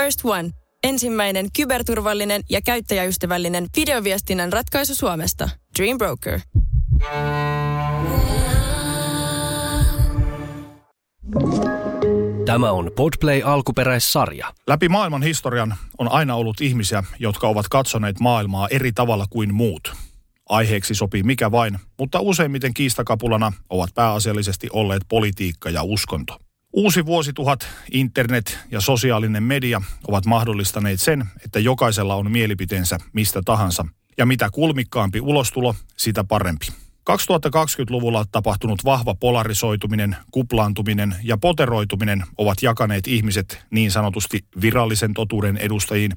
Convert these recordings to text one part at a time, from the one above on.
First One. Ensimmäinen kyberturvallinen ja käyttäjäystävällinen videoviestinnän ratkaisu Suomesta. Dream Broker. Tämä on Podplay alkuperäissarja. Läpi maailman historian on aina ollut ihmisiä, jotka ovat katsoneet maailmaa eri tavalla kuin muut. Aiheeksi sopii mikä vain, mutta useimmiten kiistakapulana ovat pääasiallisesti olleet politiikka ja uskonto. Uusi vuosituhat, internet ja sosiaalinen media ovat mahdollistaneet sen, että jokaisella on mielipiteensä mistä tahansa. Ja mitä kulmikkaampi ulostulo, sitä parempi. 2020-luvulla tapahtunut vahva polarisoituminen, kuplaantuminen ja poteroituminen ovat jakaneet ihmiset niin sanotusti virallisen totuuden edustajiin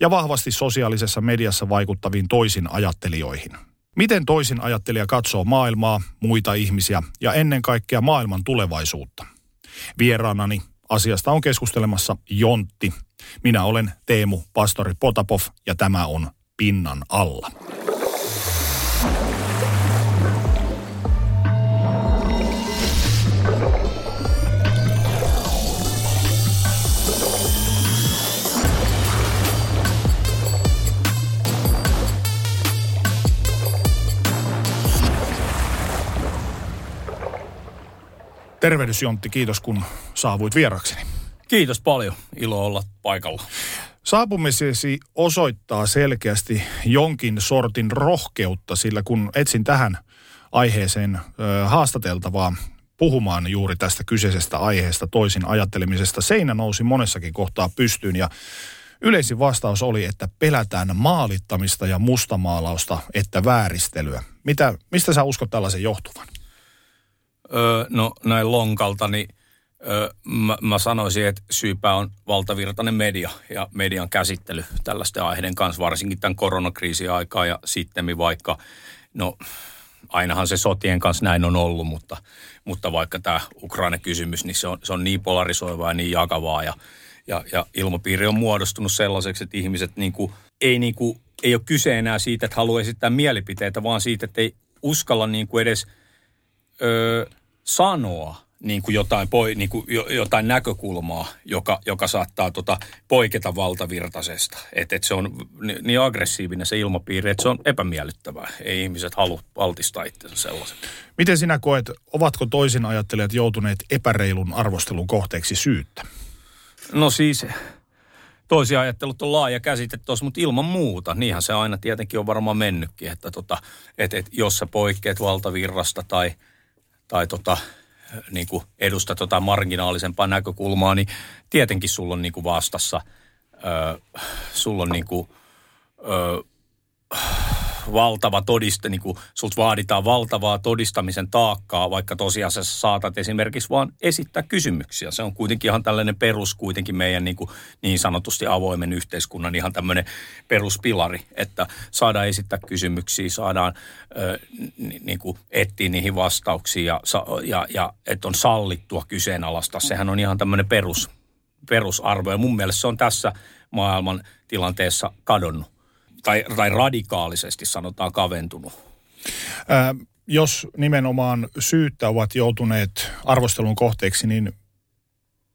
ja vahvasti sosiaalisessa mediassa vaikuttaviin toisin ajattelijoihin. Miten toisin ajattelija katsoo maailmaa, muita ihmisiä ja ennen kaikkea maailman tulevaisuutta? Vieraanani asiasta on keskustelemassa Jontti. Minä olen Teemu Pastori Potapov ja tämä on Pinnan alla. Tervehdys Jontti, kiitos kun saavuit vierakseni. Kiitos paljon, ilo olla paikalla. Saapumisesi osoittaa selkeästi jonkin sortin rohkeutta, sillä kun etsin tähän aiheeseen ö, haastateltavaa puhumaan juuri tästä kyseisestä aiheesta, toisin ajattelemisesta, seinä nousi monessakin kohtaa pystyyn ja yleisin vastaus oli, että pelätään maalittamista ja mustamaalausta, että vääristelyä. Mitä, mistä sä uskot tällaisen johtuvan? No näin lonkalta, niin öö, mä, mä sanoisin, että syypää on valtavirtainen media ja median käsittely tällaisten aiheiden kanssa, varsinkin tämän koronakriisin aikaa ja sitten vaikka, no ainahan se sotien kanssa näin on ollut, mutta, mutta vaikka tämä Ukraina-kysymys, niin se on, se on niin polarisoivaa ja niin jakavaa ja, ja, ja ilmapiiri on muodostunut sellaiseksi, että ihmiset niin kuin, ei, niin kuin, ei ole kyse enää siitä, että haluaa esittää mielipiteitä, vaan siitä, että ei uskalla niin kuin edes – ö, sanoa niin kuin jotain, poi, niin kuin jotain näkökulmaa, joka, joka saattaa tota, poiketa valtavirtaisesta. Että et se on niin aggressiivinen se ilmapiiri, että se on epämiellyttävää. Ei ihmiset halua altistaa itsensä sellaisen. Miten sinä koet, ovatko toisin ajattelijat joutuneet epäreilun arvostelun kohteeksi syyttä? No siis toisia ajattelut on laaja käsite tuossa, mutta ilman muuta. Niinhän se aina tietenkin on varmaan mennytkin, että tota, et, et, jos sä poikkeat valtavirrasta tai – tai tota, niin kuin edusta tota marginaalisempaa näkökulmaa, niin tietenkin sulla on niin kuin vastassa, ö, sulla on niin kuin, ö, valtava todiste, niin kuin sulta vaaditaan valtavaa todistamisen taakkaa, vaikka tosiasiassa saatat esimerkiksi vaan esittää kysymyksiä. Se on kuitenkin ihan tällainen perus kuitenkin meidän niin, kuin niin sanotusti avoimen yhteiskunnan ihan tämmöinen peruspilari, että saadaan esittää kysymyksiä, saadaan ö, niin kuin etsiä niihin vastauksia ja, ja, ja että on sallittua kyseenalaista. Sehän on ihan tämmöinen perus, perusarvo ja mun mielestä se on tässä maailman tilanteessa kadonnut tai, tai radikaalisesti sanotaan kaventunut? Ää, jos nimenomaan syyttä ovat joutuneet arvostelun kohteeksi, niin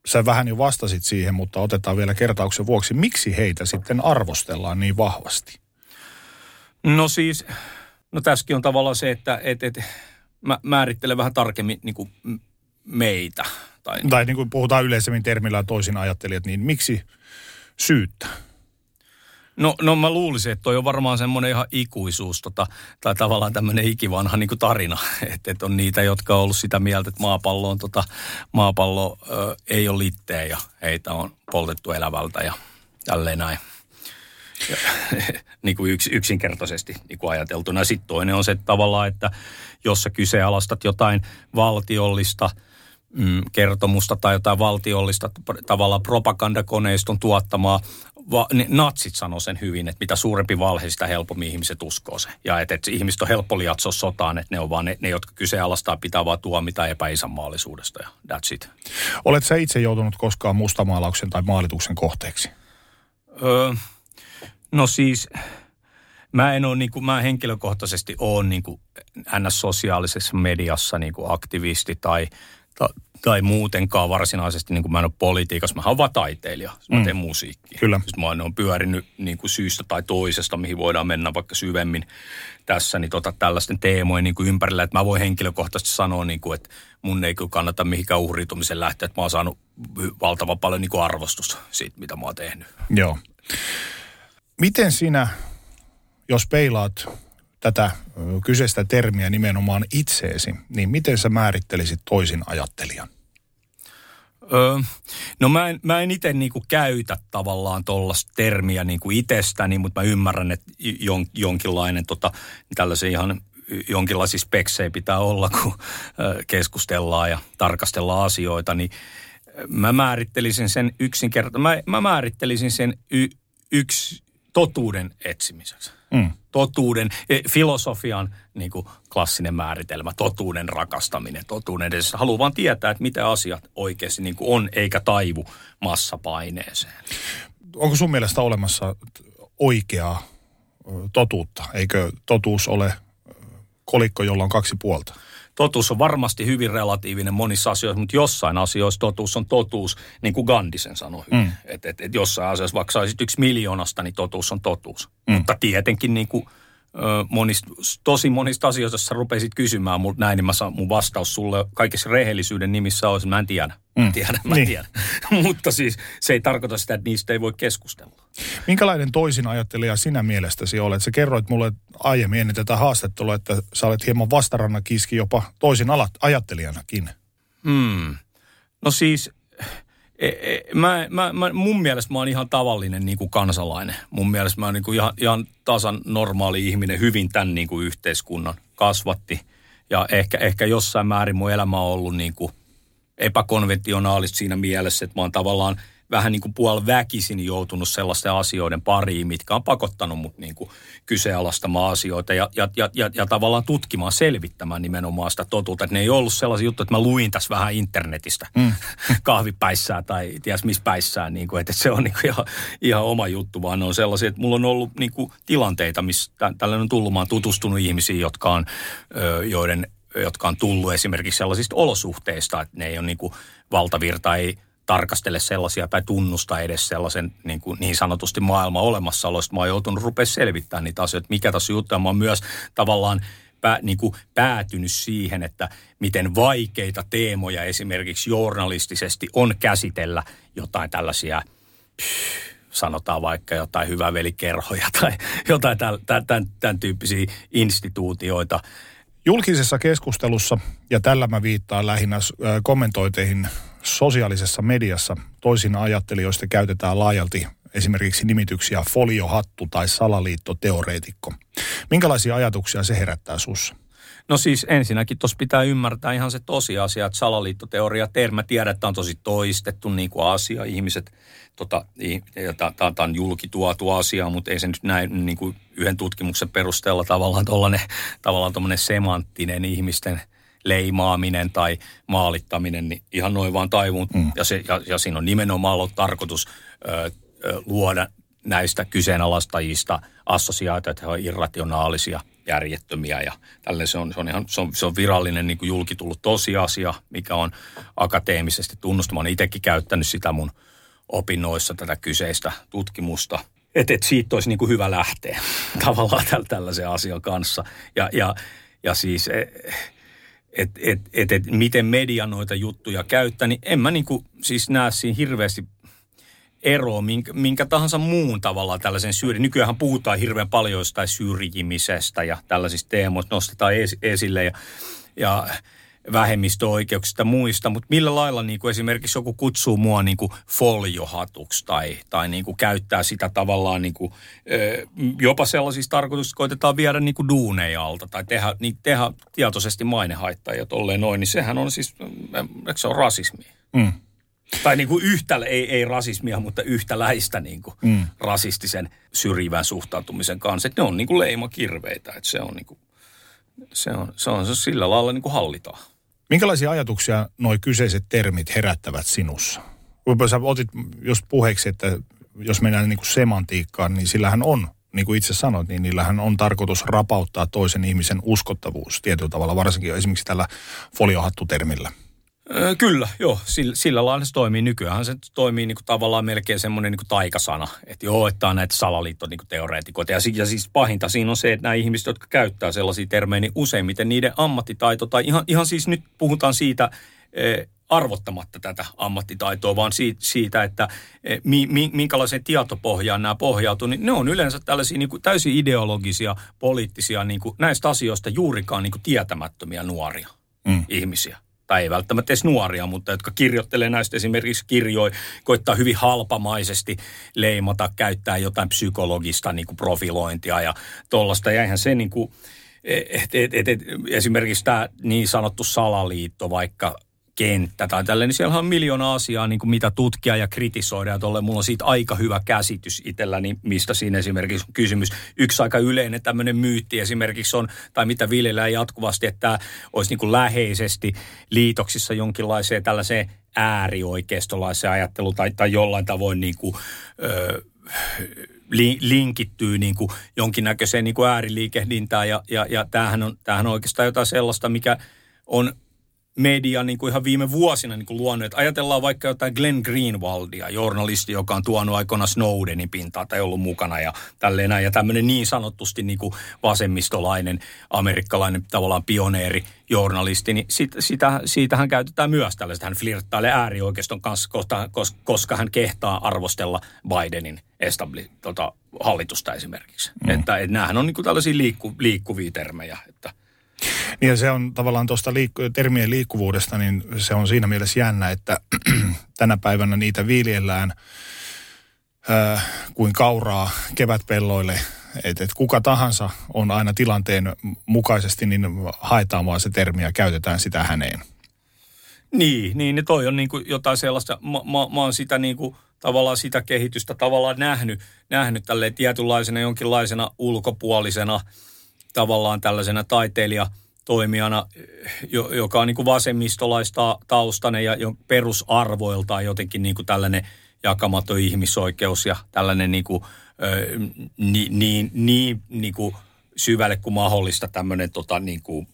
sä vähän jo vastasit siihen, mutta otetaan vielä kertauksen vuoksi. Miksi heitä sitten arvostellaan niin vahvasti? No siis, no tässäkin on tavallaan se, että et, et, mä määrittelen vähän tarkemmin niin kuin meitä. Tai, tai niin kuin puhutaan yleisemmin termillä toisin ajattelijat, niin miksi syyttä? No, no mä luulisin, että toi on varmaan semmoinen ihan ikuisuus tota, tai tavallaan tämmöinen ikivanha niin tarina. Että et on niitä, jotka on ollut sitä mieltä, että maapallo, on, tota, maapallo ö, ei ole litteä ja heitä on poltettu elävältä ja tälleen näin. Ja, niin kuin yks, yksinkertaisesti niin kuin ajateltuna. Sitten toinen on se että tavallaan, että jos sä kyseenalaistat jotain valtiollista – mm, kertomusta tai jotain valtiollista tavallaan propagandakoneiston tuottamaa va, ne, natsit sanoi sen hyvin, että mitä suurempi valhe, sitä helpommin ihmiset uskoo se. Ja että, että ihmiset on helppo liatsoa sotaan, että ne on vaan ne, ne jotka kyseenalaistaa, pitää vaan tuomita epäisänmaallisuudesta ja that's it. Olet sä itse joutunut koskaan mustamaalauksen tai maalituksen kohteeksi? Öö, no siis, mä en ole, niin kuin, mä henkilökohtaisesti olen niin kuin ns. sosiaalisessa mediassa niin kuin aktivisti tai, ta, tai muutenkaan varsinaisesti, niin kuin mä en ole politiikassa, mä oon taiteilija, mä mm. teen musiikkia. Kyllä. Siis mä oon pyörinyt niin kuin syystä tai toisesta, mihin voidaan mennä vaikka syvemmin tässä, niin tota, tällaisten teemojen niin kuin ympärillä, että mä voin henkilökohtaisesti sanoa, niin kuin, että mun ei kyllä kannata mihinkään uhriutumisen lähteä, että mä oon saanut valtavan paljon niin kuin arvostusta siitä, mitä mä oon tehnyt. Joo. Miten sinä, jos peilaat tätä kyseistä termiä nimenomaan itseesi, niin miten sä määrittelisit toisin ajattelijan? Öö, no mä en, mä en itse niinku käytä tavallaan tuollaista termiä niinku itsestäni, mutta mä ymmärrän, että jon, jonkinlainen tota, tällaisia ihan jonkinlaisia speksejä pitää olla, kun keskustellaan ja tarkastellaan asioita, niin mä määrittelisin sen yksinkertaisesti, mä, mä määrittelisin sen y, yksi totuuden etsimiseksi. Mm. Totuuden, e, filosofian niin kuin klassinen määritelmä, totuuden rakastaminen, totuuden edessä. Haluan vaan tietää, että mitä asiat oikeasti niin kuin on, eikä taivu massapaineeseen. Onko sun mielestä olemassa oikeaa totuutta? Eikö totuus ole kolikko, jolla on kaksi puolta? Totuus on varmasti hyvin relatiivinen monissa asioissa, mutta jossain asioissa totuus on totuus, niin kuin Gandhi sen sanoi hyvin. Mm. Että et, et jossain asiassa, vaikka saisit yksi miljoonasta, niin totuus on totuus. Mm. Mutta tietenkin niin kuin – monista, tosi monista asioista, jos sä rupesit kysymään multa näin, niin mä saan, mun vastaus sulle kaikessa rehellisyyden nimissä olisi, mä en tiedä. Mä mm. tiedän, mä niin. tiedän. Mutta siis se ei tarkoita sitä, että niistä ei voi keskustella. Minkälainen toisin ajattelija sinä mielestäsi olet? Sä kerroit mulle aiemmin ennen tätä haastattelua, että sä olet hieman vastarannakiski jopa toisin alat, ajattelijanakin. Hmm. No siis mä, mä, mä, mun mielestä mä oon ihan tavallinen niin kuin kansalainen. Mun mielestä mä oon niin kuin ihan, ihan tasan normaali ihminen, hyvin tämän niin kuin yhteiskunnan kasvatti. Ja ehkä, ehkä jossain määrin mun elämä on ollut niin kuin epäkonventionaalista siinä mielessä, että mä oon tavallaan – vähän niin kuin puol väkisin joutunut sellaisten asioiden pariin, mitkä on pakottanut mut niin kuin kyseenalaistamaan asioita ja, ja, ja, ja, ja tavallaan tutkimaan, selvittämään nimenomaan sitä totuutta. Että ne ei ollut sellaisia juttuja, että mä luin tässä vähän internetistä mm. kahvipäissään tai ties missä päissään, niin kuin, että se on niin kuin ihan, ihan oma juttu, vaan ne on sellaisia, että mulla on ollut niin kuin tilanteita, missä tällainen on tullut, mä oon tutustunut ihmisiin, jotka on, joiden jotka on tullut esimerkiksi sellaisista olosuhteista, että ne ei ole niin kuin valtavirta, ei tarkastele sellaisia tai tunnusta edes sellaisen niin, kuin niin sanotusti maailman olemassaolosta. Mä oon joutunut rupea selvittämään niitä asioita, mikä tässä juttu. Mä oon myös tavallaan pä, niin kuin päätynyt siihen, että miten vaikeita teemoja esimerkiksi journalistisesti on käsitellä jotain tällaisia sanotaan vaikka jotain hyvävelikerhoja tai jotain tämän, tämän, tämän tyyppisiä instituutioita. Julkisessa keskustelussa, ja tällä mä viittaan lähinnä kommentoiteihin sosiaalisessa mediassa toisin ajattelijoista käytetään laajalti esimerkiksi nimityksiä foliohattu tai salaliittoteoreetikko. Minkälaisia ajatuksia se herättää sussa? No siis ensinnäkin tuossa pitää ymmärtää ihan se tosiasia, että salaliittoteoria, termi, tiedän, että on tosi toistettu niin kuin asia. Ihmiset, tota, tämä on julkituotu asia, mutta ei se nyt näin niin kuin yhden tutkimuksen perusteella tavallaan tuollainen tavallaan semanttinen ihmisten – leimaaminen tai maalittaminen, niin ihan noin vaan taivuun. Mm. Ja, se, ja, ja siinä on nimenomaan ollut tarkoitus ö, ö, luoda näistä kyseenalaistajista assosiaatioita, että he ovat irrationaalisia, järjettömiä ja tälle se on, se on, ihan, se on, se on virallinen niin julkitullut tosiasia, mikä on akateemisesti tunnustama. Olen itsekin käyttänyt sitä mun opinnoissa tätä kyseistä tutkimusta. Että et siitä olisi niin kuin hyvä lähteä tavallaan tällaisen asian kanssa. Ja, ja, ja siis... Eh, että et, et, et, miten media noita juttuja käyttää, niin en mä niinku siis näe siinä hirveästi eroa minkä, minkä tahansa muun tavalla tällaisen syrji. Nykyään puhutaan hirveän paljon jostain syrjimisestä ja tällaisista teemoista nostetaan es, esille ja, ja vähemmistöoikeuksista muista, mutta millä lailla niin kuin esimerkiksi joku kutsuu mua niin kuin foliohatuksi tai, tai niin kuin käyttää sitä tavallaan niin kuin, jopa sellaisissa tarkoituksissa koitetaan viedä niin kuin duuneja alta tai tehdä, niin tehdä tietoisesti mainehaittaa ja tolleen noin, niin sehän on siis, eikö se on rasismi? Mm. Tai niin kuin yhtä, ei, ei rasismia, mutta yhtäläistä niin kuin mm. rasistisen syrjivän suhtautumisen kanssa. Että ne on niin kuin leimakirveitä, että se on niin kuin, se on, se on se sillä lailla niin kuin hallitaan. Minkälaisia ajatuksia nuo kyseiset termit herättävät sinussa? Sä otit just puheeksi, että jos mennään niin kuin semantiikkaan, niin sillähän on, niin kuin itse sanoit, niin niillähän on tarkoitus rapauttaa toisen ihmisen uskottavuus tietyllä tavalla, varsinkin esimerkiksi tällä foliohattutermillä. Öö, kyllä, joo. Sillä, sillä lailla se toimii. Nykyään se toimii niin kuin tavallaan melkein semmoinen niin kuin taikasana. Että joo, että on näitä salaliittoteoreetikoita. Niin ja, ja siis pahinta siinä on se, että nämä ihmiset, jotka käyttää sellaisia termejä, niin useimmiten niiden ammattitaito, tai ihan, ihan siis nyt puhutaan siitä, eh, arvottamatta tätä ammattitaitoa, vaan siitä, siitä että eh, mi, mi, minkälaiseen tietopohjaan nämä pohjautuu, niin ne on yleensä tällaisia niin kuin täysin ideologisia, poliittisia, niin kuin näistä asioista juurikaan niin kuin tietämättömiä nuoria mm. ihmisiä tai ei välttämättä edes nuoria, mutta jotka kirjoittelee näistä esimerkiksi kirjoja, koittaa hyvin halpamaisesti leimata, käyttää jotain psykologista niin kuin profilointia ja tuollaista. Ja eihän se niin kuin, et, et, et, et, esimerkiksi tämä niin sanottu salaliitto, vaikka kenttä tai tällainen, niin siellä on miljoona asiaa, niin kuin mitä tutkia ja kritisoida. Ja tolle mulla on siitä aika hyvä käsitys itselläni, mistä siinä esimerkiksi on kysymys. Yksi aika yleinen tämmöinen myytti esimerkiksi on, tai mitä viljellään jatkuvasti, että tämä olisi niin kuin läheisesti liitoksissa jonkinlaiseen tällaiseen äärioikeistolaiseen ajatteluun tai, tai jollain tavoin niin kuin, ö, li, linkittyy niin kuin jonkinnäköiseen niin kuin ääriliikehdintään. Ja, ja, ja tämähän, on, tämähän on oikeastaan jotain sellaista, mikä on media niin kuin ihan viime vuosina niin kuin luonut. Että ajatellaan vaikka jotain Glenn Greenwaldia, journalisti, joka on tuonut aikoina Snowdenin pintaa tai ollut mukana ja tälleen näin. Ja tämmöinen niin sanotusti niin kuin vasemmistolainen, amerikkalainen tavallaan pioneeri journalisti, niin sit, sitä, siitähän käytetään myös tällaiset. Hän flirttailee äärioikeiston kanssa, koska, koska hän kehtaa arvostella Bidenin establi, tota, hallitusta esimerkiksi. Mm. Että, että näähän on niin kuin tällaisia liikku, liikkuvia termejä, niin ja se on tavallaan tuosta liikku- termien liikkuvuudesta, niin se on siinä mielessä jännä, että tänä päivänä niitä viljellään äh, kuin kauraa kevätpelloille. Että et kuka tahansa on aina tilanteen mukaisesti, niin haetaan vaan se termi ja käytetään sitä häneen. Niin, niin, niin toi on niin kuin jotain sellaista, mä, mä, mä oon sitä niin kuin, tavallaan sitä kehitystä tavallaan nähnyt, nähnyt tälleen tietynlaisena jonkinlaisena ulkopuolisena tavallaan tällaisena taiteilija toimijana, joka on niin kuin vasemmistolaista taustainen ja perusarvoiltaan jotenkin niin kuin tällainen jakamaton ihmisoikeus ja tällainen niin kuin, niin, niin, niin, niin kuin syvälle kuin mahdollista tämmöinen tota, niin kuin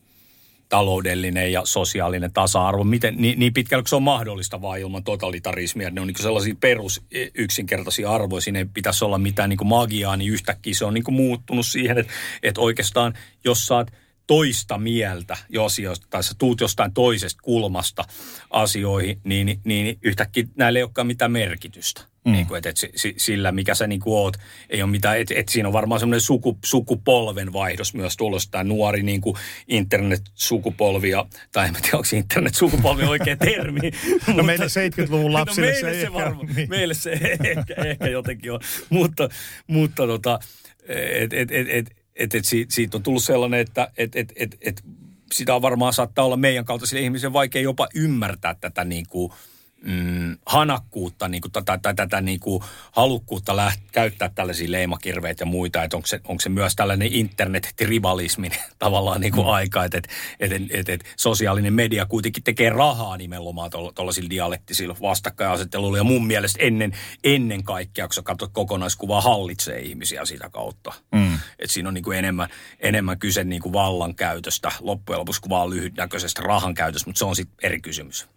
taloudellinen ja sosiaalinen tasa-arvo. Miten, niin, niin pitkälle se on mahdollista vaan ilman totalitarismia. Ne on niin sellaisia perus yksinkertaisia arvoja. Siinä ei pitäisi olla mitään niin kuin magiaa, niin yhtäkkiä se on niin kuin muuttunut siihen, että, että oikeastaan jos saat – toista mieltä jo asioista, tai sä tuut jostain toisesta kulmasta asioihin, niin, niin, yhtäkkiä näillä ei olekaan mitään merkitystä. Mm. Niin kuin, että, että sillä, mikä sä niin kuin oot, ei ole mitään, että, että siinä on varmaan semmoinen suku, sukupolven vaihdos myös tulossa, tämä nuori niin kuin internet-sukupolvi, tai en tiedä, onko internet-sukupolvi oikea termi. no mutta, meille 70-luvun no lapsille no meille se, se varma, niin. meille se ehkä, ehkä jotenkin on, mutta, mutta tota, et, et, et, et, että et siitä, siitä on tullut sellainen, että et, et, et, et sitä varmaan saattaa olla meidän kaltaisille ihmisille vaikea jopa ymmärtää tätä niin kuin – mm, hanakkuutta niin kuin, tai, tai tätä niin kuin, halukkuutta läht, käyttää tällaisia leimakirveitä ja muita, että onko se, onko se myös tällainen internet-tribalismin tavallaan niin kuin mm. aika, että et, et, et, et, sosiaalinen media kuitenkin tekee rahaa nimenomaan tuollaisilla dialektisilla vastakkainasetteluilla ja mun mielestä ennen, ennen kaikkea, kun sä katsot kokonaiskuvaa, hallitsee ihmisiä sitä kautta. Mm. Että siinä on niin kuin enemmän, enemmän kyse niin kuin vallankäytöstä, loppujen lopuksi kuin vaan lyhytnäköisestä rahan käytöstä, mutta se on sitten eri kysymys.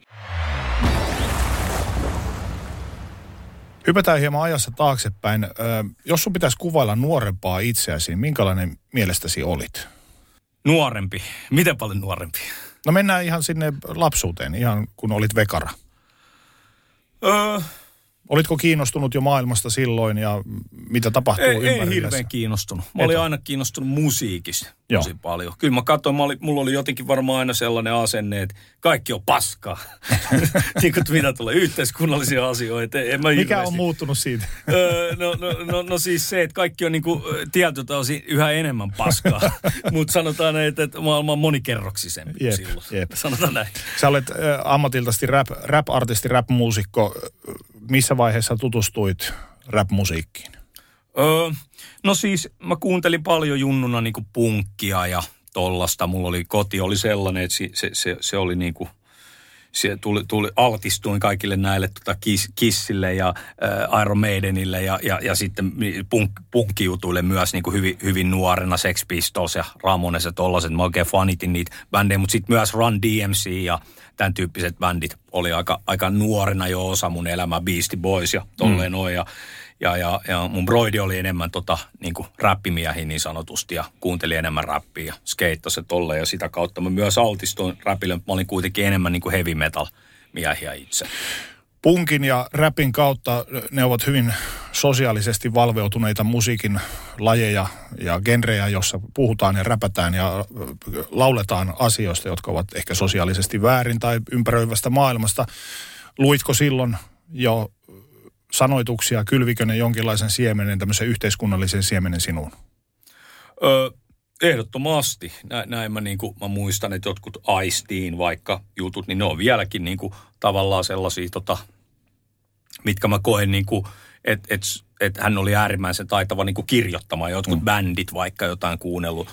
Hypätään hieman ajassa taaksepäin. jos sun pitäisi kuvailla nuorempaa itseäsi, minkälainen mielestäsi olit? Nuorempi. Miten paljon nuorempi? No mennään ihan sinne lapsuuteen, ihan kun olit vekara. Öö, Olitko kiinnostunut jo maailmasta silloin ja mitä tapahtuu ei, Ei hirveän kiinnostunut. Mä olin aina kiinnostunut musiikista Joo. tosi paljon. Kyllä mä katsoin, mä oli, mulla oli jotenkin varmaan aina sellainen asenne, että kaikki on paskaa. niin kuin mitä tulee yhteiskunnallisia asioita. En mä Mikä hirveästi. on muuttunut siitä? no, no, no, no, siis se, että kaikki on niin kuin tietyltä osin yhä enemmän paskaa. Mutta sanotaan, että, että maailma on monikerroksisempi jep, silloin. Jep. Sanotaan näin. Sä olet äh, ammatiltasti rap, rap-artisti, rap-muusikko missä vaiheessa tutustuit rap-musiikkiin? Öö, no siis mä kuuntelin paljon junnuna niinku punkkia ja tollasta. Mulla oli koti oli sellainen, että se, se, se oli niinku se tuli, tuli, altistuin kaikille näille tota Kiss, Kissille ja äh, Iron Maidenille ja, ja, ja sitten punk, punkkijutuille myös niin kuin hyvin, hyvin nuorena Sex Pistols ja Ramones ja tollaset. Mä oikein fanitin niitä bändejä, mutta sitten myös Run DMC ja tämän tyyppiset bändit oli aika, aika nuorena jo osa mun elämää, Beastie Boys ja tolleen mm. noin. Ja, ja, ja, ja mun broidi oli enemmän tota, niin kuin räppimiehiä niin sanotusti ja kuunteli enemmän räppiä ja skeittasi tolle ja sitä kautta mä myös altistuin räpille. Mä olin kuitenkin enemmän niin kuin heavy metal miehiä itse. Punkin ja räpin kautta ne ovat hyvin sosiaalisesti valveutuneita musiikin lajeja ja genrejä, jossa puhutaan ja räpätään ja lauletaan asioista, jotka ovat ehkä sosiaalisesti väärin tai ympäröivästä maailmasta. Luitko silloin jo sanoituksia, kylvikö ne jonkinlaisen siemenen, tämmöisen yhteiskunnallisen siemenen sinuun? Öö, ehdottomasti. Näin, näin mä, niin kuin, mä muistan, että jotkut aistiin vaikka jutut, niin ne on vieläkin niin kuin, tavallaan sellaisia, tota, mitkä mä koen, niin kuin, että et, et hän oli äärimmäisen taitava niin kuin kirjoittamaan. Jotkut mm. bändit vaikka jotain kuunnellut,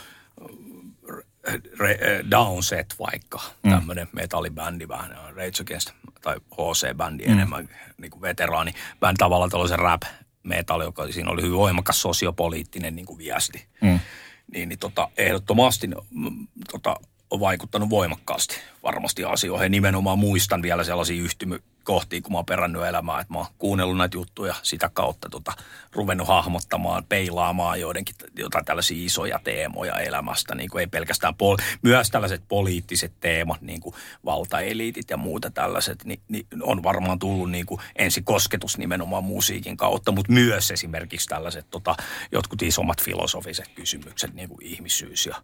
Downset vaikka, mm. tämmöinen metallibändi vähän, Rage Against, tai HC-bändi mm. enemmän, niin kuin veteraani, bändi tavallaan tällaisen rap metalli, joka siinä oli hyvin voimakas sosiopoliittinen niin kuin viesti. Mm. Niin, niin tota, ehdottomasti tota, on vaikuttanut voimakkaasti varmasti asioihin. Nimenomaan muistan vielä sellaisia yhtymy, kohtiin, kun mä oon perännyt elämää, että mä oon kuunnellut näitä juttuja sitä kautta tota, ruvennut hahmottamaan, peilaamaan joidenkin jotain tällaisia isoja teemoja elämästä, niin kuin ei pelkästään, pol- myös tällaiset poliittiset teemat, niin kuin valtaeliitit ja muuta tällaiset, niin, niin on varmaan tullut niin kuin ensi kosketus nimenomaan musiikin kautta, mutta myös esimerkiksi tällaiset tota, jotkut isommat filosofiset kysymykset, niin kuin ihmisyys ja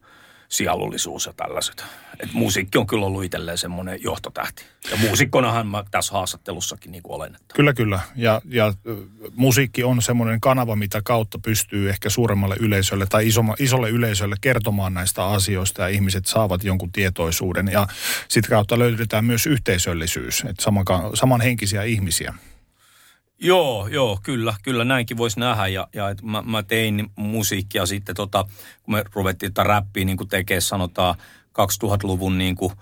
sielullisuus ja tällaiset. Et musiikki on kyllä ollut itselleen semmoinen johtotähti. Ja muusikkonahan mä tässä haastattelussakin niin olen. Että. Kyllä, kyllä. Ja, ja musiikki on semmoinen kanava, mitä kautta pystyy ehkä suuremmalle yleisölle tai isoma, isolle yleisölle kertomaan näistä asioista ja ihmiset saavat jonkun tietoisuuden. Ja sitten kautta löydetään myös yhteisöllisyys, että saman, samanhenkisiä ihmisiä. Joo, joo, kyllä, kyllä näinkin voisi nähdä. Ja, ja et mä, mä, tein musiikkia sitten, tota, kun me ruvettiin tätä räppiä niin tekemään, sanotaan 2000-luvun niin kuin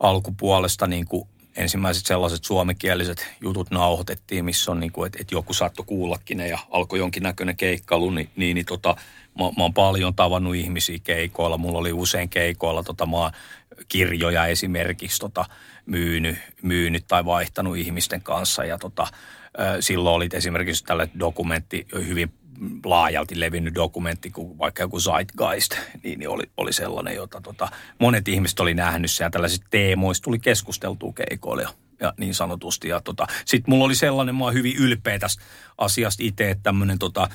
alkupuolesta niin kuin ensimmäiset sellaiset suomenkieliset jutut nauhoitettiin, missä on niin kuin, että, että joku saattoi kuullakin ne ja alkoi jonkinnäköinen keikkailu, niin, niin, niin tota, mä, mä oon paljon tavannut ihmisiä keikoilla. Mulla oli usein keikoilla tota, mä oon kirjoja esimerkiksi tota, myynyt, myynyt tai vaihtanut ihmisten kanssa ja tota, silloin oli esimerkiksi tällä dokumentti, hyvin laajalti levinnyt dokumentti, kuin vaikka joku Zeitgeist, niin, niin oli, oli sellainen, jota tota, monet ihmiset oli nähnyt ja tällaisista teemoista tuli keskusteltua keikoilla ja niin sanotusti. Ja tota, sitten mulla oli sellainen, mä hyvin ylpeä tästä asiasta itse, että tämmöinen tota,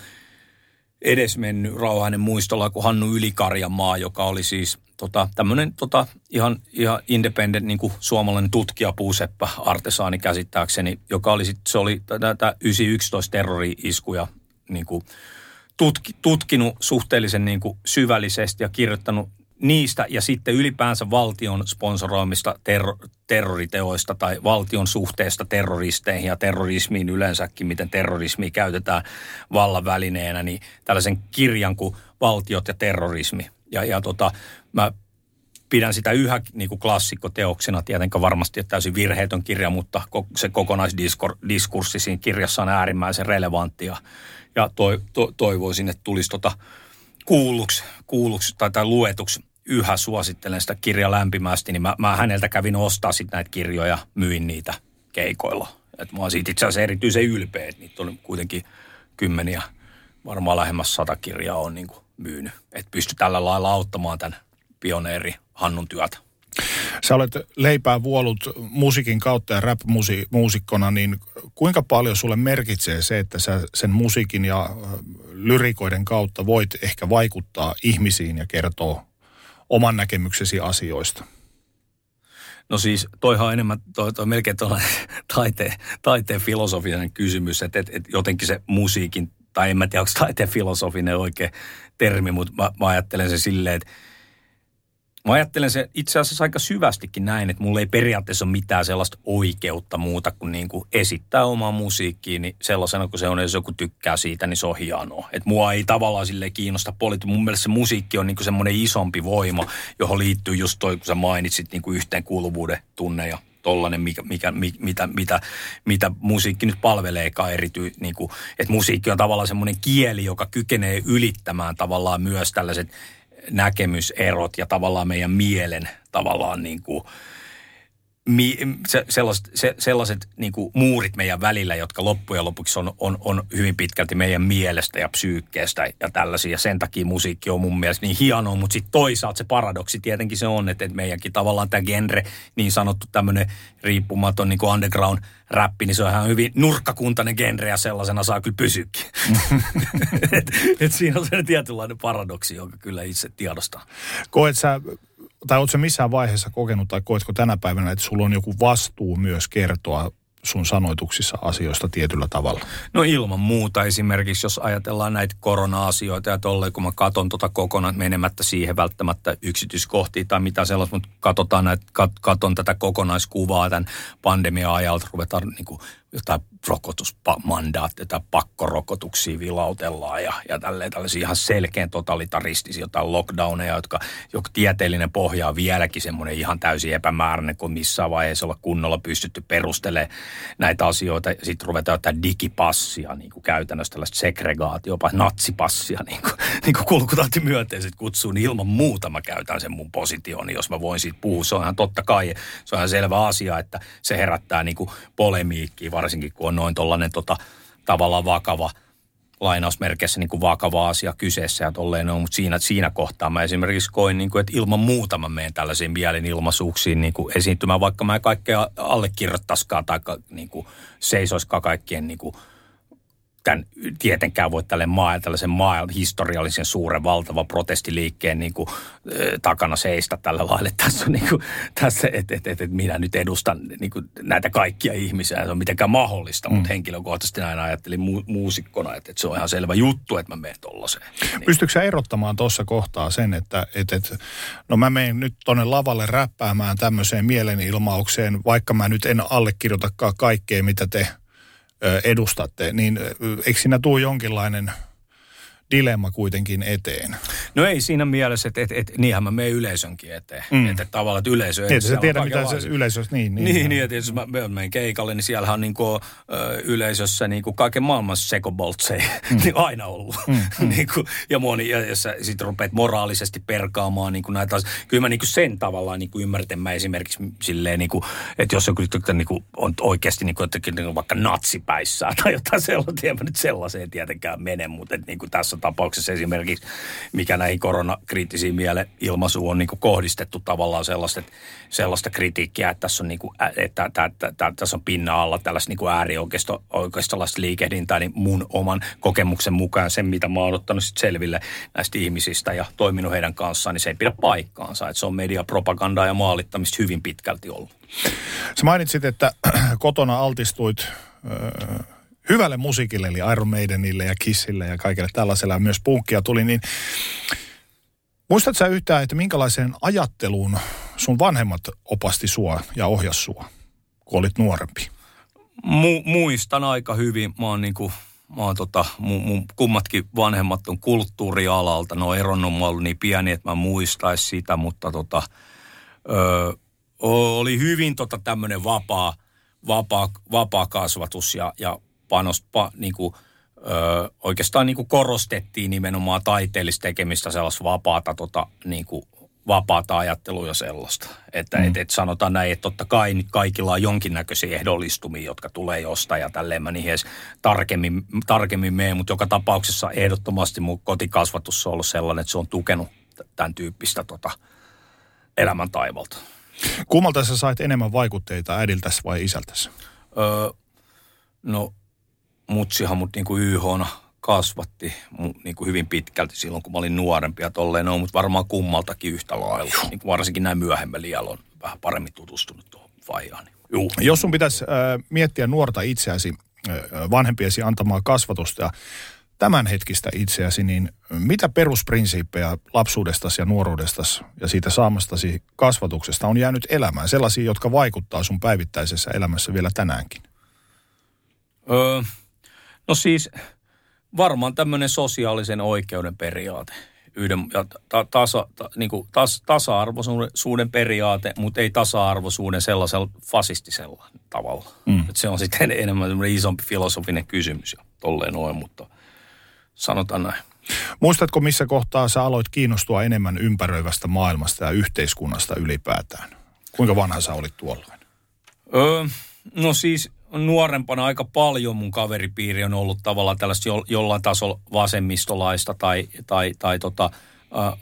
edesmennyt rauhainen muistolla kuin Hannu Ylikarjanmaa, joka oli siis tota, tämmöinen tota, ihan, ihan independent niin suomalainen tutkija puuseppä artesaani käsittääkseni, joka oli sitten, se oli tätä 911 terrori-iskuja niin kuin, tutki, tutkinut suhteellisen niin kuin, syvällisesti ja kirjoittanut niistä ja sitten ylipäänsä valtion sponsoroimista terro, terroriteoista tai valtion suhteesta terroristeihin ja terrorismiin yleensäkin, miten terrorismi käytetään vallan välineenä, niin tällaisen kirjan kuin Valtiot ja terrorismi. Ja, ja tota, mä pidän sitä yhä niin kuin klassikkoteoksena, tietenkään varmasti että täysin virheetön kirja, mutta se kokonaisdiskurssi siinä kirjassa on äärimmäisen relevantti ja, ja toi, to, toivoisin, että tulisi tota kuulluksi, kuulluksi tai, tai luetuksi. Yhä suosittelen sitä kirjaa lämpimästi, niin mä, mä häneltä kävin ostaa sitten näitä kirjoja, myin niitä keikoilla. Et mä oon siitä itse asiassa erityisen ylpeä, että niitä on kuitenkin kymmeniä, varmaan lähemmäs sata kirjaa on niin myynyt. Että pysty tällä lailla auttamaan tämän pioneeri Hannun työtä. Sä olet leipää vuolut musiikin kautta ja rap-muusikkona, niin kuinka paljon sulle merkitsee se, että sä sen musiikin ja lyrikoiden kautta voit ehkä vaikuttaa ihmisiin ja kertoa oman näkemyksesi asioista? No siis toihan on enemmän, toi, toi melkein taiteen, taiteen filosofinen kysymys, että, että, että jotenkin se musiikin, tai en mä tiedä, onko taiteen filosofinen oikea termi, mutta mä, mä ajattelen se silleen, että Mä ajattelen se itse asiassa aika syvästikin näin, että mulla ei periaatteessa ole mitään sellaista oikeutta muuta kuin, niin kuin esittää omaa musiikkiin, niin sellaisena kuin se on, jos joku tykkää siitä, niin se on hienoa. Että mua ei tavallaan sille kiinnosta poliittisesti. Mun mielestä se musiikki on niin kuin semmoinen isompi voima, johon liittyy just toi, kun sä mainitsit niin kuin yhteenkuuluvuuden tunne ja tollainen, mikä, mikä, mitä, mitä, mitä musiikki nyt palveleekaan erity, niin kuin, että musiikki on tavallaan semmoinen kieli, joka kykenee ylittämään tavallaan myös tällaiset näkemyserot ja tavallaan meidän mielen tavallaan niin kuin, mi, se, sellaiset, se, sellaiset niin kuin muurit meidän välillä, jotka loppujen lopuksi on, on, on hyvin pitkälti meidän mielestä ja psyykkeestä ja tällaisia. Ja sen takia musiikki on mun mielestä niin hienoa, mutta sitten toisaalta se paradoksi tietenkin se on, että, että meidänkin tavallaan tämä genre, niin sanottu tämmöinen riippumaton niin kuin underground räppi, niin se on ihan hyvin nurkkakuntainen genre ja sellaisena saa kyllä pysyäkin. et, et siinä on se tietynlainen paradoksi, jonka kyllä itse tiedostaa. Koet sä tai oletko missään vaiheessa kokenut tai koetko tänä päivänä, että sulla on joku vastuu myös kertoa sun sanoituksissa asioista tietyllä tavalla? No ilman muuta. Esimerkiksi jos ajatellaan näitä korona-asioita ja tolleen, kun mä katon tota kokonaan menemättä siihen välttämättä yksityiskohtiin tai mitä sellaista, mutta katsotaan näitä, kat, katon tätä kokonaiskuvaa tämän pandemia-ajalta, ruvetaan niin kuin jotain rokotusmandaatteja tai pakkorokotuksia vilautellaan ja, ja tälleen tällaisia ihan selkeän totalitaristisia jotain lockdowneja, jotka, jotka tieteellinen pohja on vieläkin semmoinen ihan täysin epämääräinen, kun missään vaiheessa olla kunnolla pystytty perustelemaan näitä asioita. Sitten ruvetaan jotain digipassia, niin kuin käytännössä tällaista segregaatio, jopa natsipassia, niin kuin, niin kuin kulkutantti myönteiset kutsuu, niin ilman muuta mä käytän sen mun positioni, jos mä voin siitä puhua. Se on ihan totta kai, se on ihan selvä asia, että se herättää niin kuin polemiikkiä, varsinkin kun on noin tollainen tota, tavallaan vakava lainausmerkeissä niin kuin vakava asia kyseessä ja tolleen on, mutta siinä, siinä kohtaa mä esimerkiksi koin, niin kuin, että ilman muuta mä menen tällaisiin mielenilmaisuuksiin niin kuin esiintymään, vaikka mä en kaikkea allekirjoittaisikaan tai niin kuin, seisoisikaan kaikkien niin kuin, tämän tietenkään voi tälle maa, tällaisen maa, historiallisen suuren valtavan protestiliikkeen niin kuin, takana seistä tällä lailla. Tässä on niin kuin, tässä, että et, et, et minä nyt edustan niin kuin, näitä kaikkia ihmisiä. Se on mitenkään mahdollista, mm. mutta henkilökohtaisesti näin ajattelin mu- muusikkona, että, että se on ihan selvä juttu, että mä menen tollaiseen. Niin. Pystytkö sä erottamaan tuossa kohtaa sen, että, että, että no mä menen nyt tonne lavalle räppäämään tämmöiseen mielenilmaukseen, vaikka mä nyt en allekirjoitakaan kaikkea, mitä te – edustatte, niin eikö siinä tule jonkinlainen dilemma kuitenkin eteen. No ei siinä mielessä, että, että, että niinhän mä menen yleisönkin eteen. Mm. Että tavallaan, että yleisö... Niin, että sä tiedät, mitä se yleisössä... Niin, niin, niin, niin että jos mä menen keikalle, niin siellä on niin kuin, ö, yleisössä niin kuin kaiken maailman sekoboltseja mm. niin aina ollut. Mm. mm. niin kuin, ja moni, ja, ja sä sit rupeat moraalisesti perkaamaan niin kuin näitä asioita. Kyllä mä niin kuin sen tavallaan niin kuin ymmärrän, mä esimerkiksi silleen, niin kuin, että jos joku niin kuin, on oikeasti niin kuin, jotenkin, niin kuin vaikka natsipäissään tai jotain sellaista, en mä nyt sellaiseen tietenkään mene, mutta että, niin kuin tässä tässä tapauksessa esimerkiksi, mikä näihin koronakriittisiin miele ilmaisuun on niin kuin kohdistettu tavallaan sellaista, sellaista kritiikkiä, että tässä on, niin kuin, että, että, että, että tässä on pinna alla tällaista niin äärioikeistolaista liikehdintää, niin mun oman kokemuksen mukaan sen, mitä mä oon ottanut sit selville näistä ihmisistä ja toiminut heidän kanssaan, niin se ei pidä paikkaansa. Että se on mediapropagandaa ja maalittamista hyvin pitkälti ollut. Sä mainitsit, että kotona altistuit hyvälle musiikille, eli Iron Maidenille ja Kissille ja kaikille tällaiselle, ja myös punkkia tuli, niin muistatko sä yhtään, että minkälaiseen ajatteluun sun vanhemmat opasti sua ja ohjas sua, kun olit nuorempi? Mu- muistan aika hyvin. Mä oon niinku, mä oon tota, mun, mun kummatkin vanhemmat on kulttuurialalta. Ne on eronnut, mä niin pieni, että mä muistais sitä, mutta tota, ö, oli hyvin tota tämmönen vapaa, vapaa, vapaa kasvatus ja, ja panost, pa, niin kuin, ö, oikeastaan niin kuin korostettiin nimenomaan taiteellista tekemistä, sellaista vapaata, tota, niin kuin, vapaata ajattelua ja sellaista. Että mm. et, et sanotaan näin, että totta kai kaikilla on jonkinnäköisiä ehdollistumia, jotka tulee jostain ja tälleen mä niihin edes tarkemmin, tarkemmin mene, mutta joka tapauksessa ehdottomasti mun kotikasvatus on ollut sellainen, että se on tukenut tämän tyyppistä tota, elämän taivalta. Kummalta sä sait enemmän vaikutteita äidiltäsi vai isältäsi? Öö, no mutsihan mut niinku YHna kasvatti niin kuin hyvin pitkälti silloin, kun mä olin nuorempi ja tolleen on, mutta varmaan kummaltakin yhtä lailla. Niin kuin varsinkin näin myöhemmin iällä on vähän paremmin tutustunut tuohon vaijaan. Juh. Jos sun pitäisi äh, miettiä nuorta itseäsi, äh, vanhempiesi antamaa kasvatusta ja tämänhetkistä itseäsi, niin mitä perusprinsiippejä lapsuudestasi ja nuoruudestasi ja siitä saamastasi kasvatuksesta on jäänyt elämään? Sellaisia, jotka vaikuttaa sun päivittäisessä elämässä vielä tänäänkin? Öö, No siis varmaan tämmöinen sosiaalisen oikeuden periaate yhden, ja ta, tasa, ta, niin kuin tas, tasa-arvoisuuden periaate, mutta ei tasa-arvoisuuden sellaisella fasistisella tavalla. Mm. Et se on sitten enemmän isompi filosofinen kysymys ja tolleen noin, mutta sanotaan näin. Muistatko, missä kohtaa sä aloit kiinnostua enemmän ympäröivästä maailmasta ja yhteiskunnasta ylipäätään? Kuinka vanha sä olit tuolloin? Öö, no siis nuorempana aika paljon mun kaveripiiri on ollut tavallaan tällaista jo, jollain tasolla vasemmistolaista tai, tai, tai tota, äh,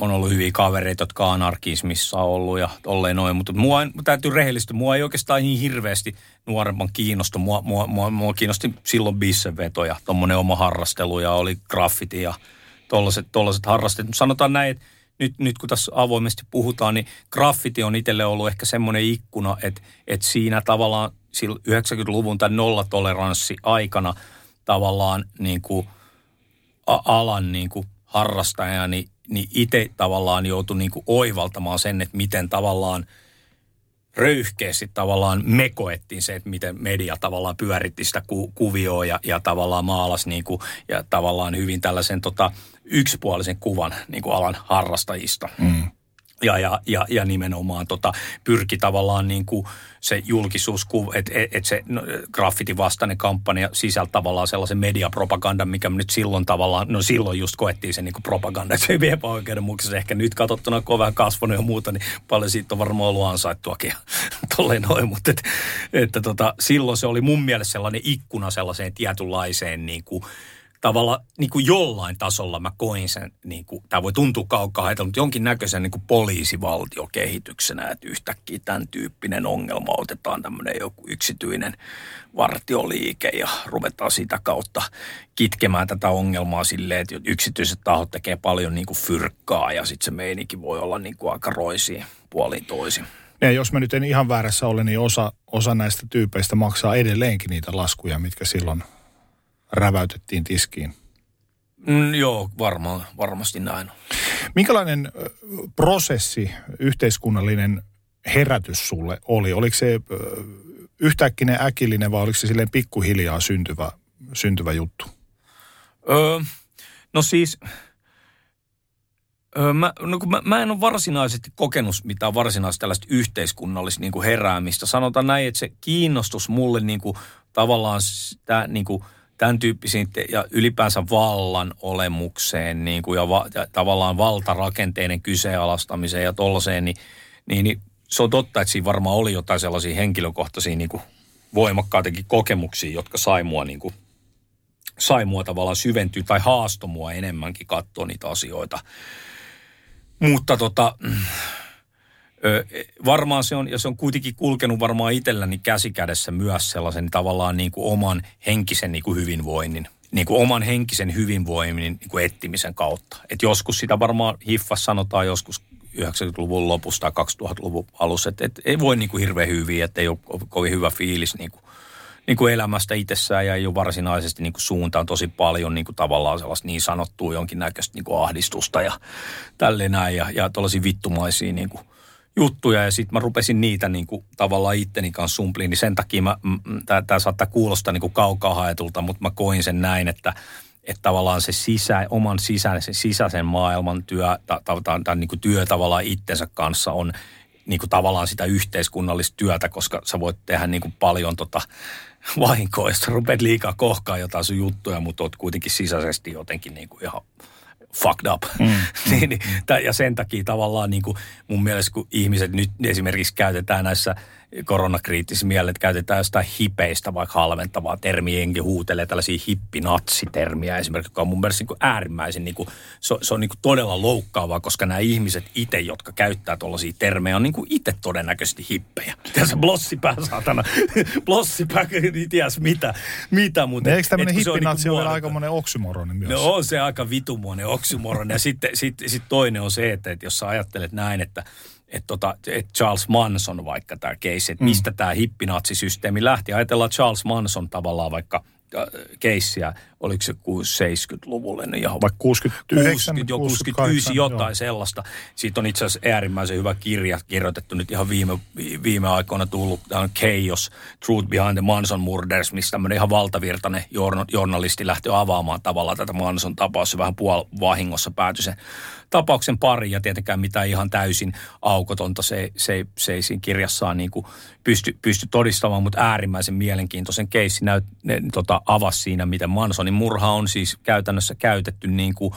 on ollut hyviä kavereita, jotka anarkismissa on ollut ja tolleen noin. Mutta mua, täytyy rehellisesti, mua ei oikeastaan niin hirveästi nuorempan kiinnostu. Mua, mua, mua, mua kiinnosti silloin bisseveto ja tommonen oma harrastelu ja oli graffiti ja tollaset, tollaset harrasteet. Sanotaan näin, että nyt, nyt kun tässä avoimesti puhutaan, niin graffiti on itselle ollut ehkä semmoinen ikkuna, että, että siinä tavallaan 90-luvun tämän nollatoleranssi aikana tavallaan niin kuin alan niin kuin harrastajani niin, niin itse tavallaan joutui niin kuin oivaltamaan sen, että miten tavallaan röyhkeästi tavallaan me koettiin se, että miten media tavallaan pyöritti sitä ku, kuvioa ja, ja tavallaan maalas niin kuin, ja tavallaan hyvin tällaisen tota, yksipuolisen kuvan niin kuin alan harrastajista. Mm ja, ja, ja, ja nimenomaan tota, pyrki tavallaan niin kuin se julkisuus, että et, et se no, graffitin vastainen kampanja sisältä tavallaan sellaisen mediapropagandan, mikä nyt silloin tavallaan, no silloin just koettiin se niin kuin propaganda, että se ei epäoikeudenmukaisesti. Ehkä nyt katsottuna, kun on vähän kasvanut ja muuta, niin paljon siitä on varmaan ollut ansaittuakin tolleen noin, mutta et, että tota, silloin se oli mun mielestä sellainen ikkuna sellaiseen tietynlaiseen niin kuin, tavalla niin kuin jollain tasolla mä koin sen, niin kuin, tämä voi tuntua kaukaa mutta jonkinnäköisen niin kuin poliisivaltiokehityksenä, että yhtäkkiä tämän tyyppinen ongelma otetaan tämmöinen joku yksityinen vartioliike ja ruvetaan sitä kautta kitkemään tätä ongelmaa silleen, että yksityiset tahot tekee paljon niin kuin fyrkkaa ja sitten se meininki voi olla niin kuin aika roisiin puolin toisin. Ja jos mä nyt en ihan väärässä ole, niin osa, osa näistä tyypeistä maksaa edelleenkin niitä laskuja, mitkä silloin räväytettiin tiskiin. Mm, joo, varmaan, varmasti näin. Minkälainen prosessi, yhteiskunnallinen herätys sulle oli? Oliko se yhtäkkinen äkillinen vai oliko se silleen pikkuhiljaa syntyvä, syntyvä juttu? Öö, no siis, öö, mä, no kun mä, mä en ole varsinaisesti kokenut mitään varsinaista tällaista yhteiskunnallista niin kuin heräämistä. Sanotaan näin, että se kiinnostus mulle niin kuin, tavallaan sitä niin kuin – tämän tyyppisiin ja ylipäänsä vallan olemukseen niin kuin ja, va, ja tavallaan valtarakenteiden kyseenalaistamiseen ja tollaiseen, niin, niin, niin se on totta, että siinä varmaan oli jotain sellaisia henkilökohtaisia niin kuin voimakkaitakin kokemuksia, jotka sai mua, niin kuin, sai mua tavallaan syventyä tai haastoi mua enemmänkin katsoa niitä asioita. Mutta tota, Ö, varmaan se on, ja se on kuitenkin kulkenut varmaan itselläni käsikädessä myös sellaisen tavallaan niin kuin oman henkisen niin kuin hyvinvoinnin, niin kuin oman henkisen hyvinvoinnin niin kuin ettimisen kautta. Et joskus sitä varmaan hiffas sanotaan joskus 90-luvun lopusta tai 2000-luvun alussa, että et ei voi niin kuin hirveän hyvin, että ei ole kovin hyvä fiilis niin kuin, niin kuin elämästä itsessään ja ei ole varsinaisesti niin kuin suuntaan tosi paljon niin kuin tavallaan sellaista niin sanottua jonkinnäköistä niin kuin ahdistusta ja tälleen näin ja, ja tuollaisia vittumaisia niin kuin juttuja ja sitten mä rupesin niitä niin kuin, tavallaan itteni kanssa sumpliin, niin sen takia tämä saattaa kuulostaa niin kuin kaukaa haetulta, mutta mä koin sen näin, että että tavallaan se sisä, oman sisäisen, sisäisen maailman työ, ta, ta, niin kuin työ tavallaan itsensä kanssa on niin kuin tavallaan sitä yhteiskunnallista työtä, koska sä voit tehdä niin kuin paljon tota vahinkoa, jos rupeat liikaa kohkaa jotain sun juttuja, mutta oot kuitenkin sisäisesti jotenkin niin kuin ihan fucked up. Mm. niin, niin, ja sen takia tavallaan niin kuin mun mielestä, kun ihmiset nyt esimerkiksi käytetään näissä – koronakriittis mielet käytetään jostain hipeistä vaikka halventavaa termiä, enkin huutelee tällaisia hippinatsitermiä esimerkiksi, joka on mun mielestä niin kuin äärimmäisen, niin kuin, se, se on niin kuin todella loukkaavaa, koska nämä ihmiset itse, jotka käyttää tuollaisia termejä, on niin kuin itse todennäköisesti hippejä. Tässä blossipää saatana, blossipää, niin ties mitä, mitä mutta... Eikö tämmöinen hippinatsi niin ole aika monen oksymoronen myös? No on se aika vitumuonen oksymoronen ja sitten sit, sit toinen on se, että, että jos sä ajattelet näin, että että tota, et Charles Manson vaikka tämä case, että mm. mistä tämä hippinatsisysteemi lähti. Ajatellaan Charles Manson tavallaan vaikka keissiä, oliko se 70-luvulle, niin ihan Vaikka 69, 60, jo 69, jotain joo. sellaista. Siitä on itse asiassa äärimmäisen hyvä kirja kirjoitettu nyt ihan viime, viime aikoina tullut. Tämä on Chaos, Truth Behind the Manson Murders, missä tämmöinen ihan valtavirtainen journalisti lähti avaamaan tavallaan tätä Manson tapausta. Se vähän puol vahingossa päätyi sen tapauksen pari ja tietenkään mitään ihan täysin aukotonta se, se, se ei siinä kirjassaan niin kuin pysty, pysty todistamaan, mutta äärimmäisen mielenkiintoisen keissi näyt, ne, tota, avasi siinä, miten Mansonin murha on siis käytännössä käytetty niin kuin,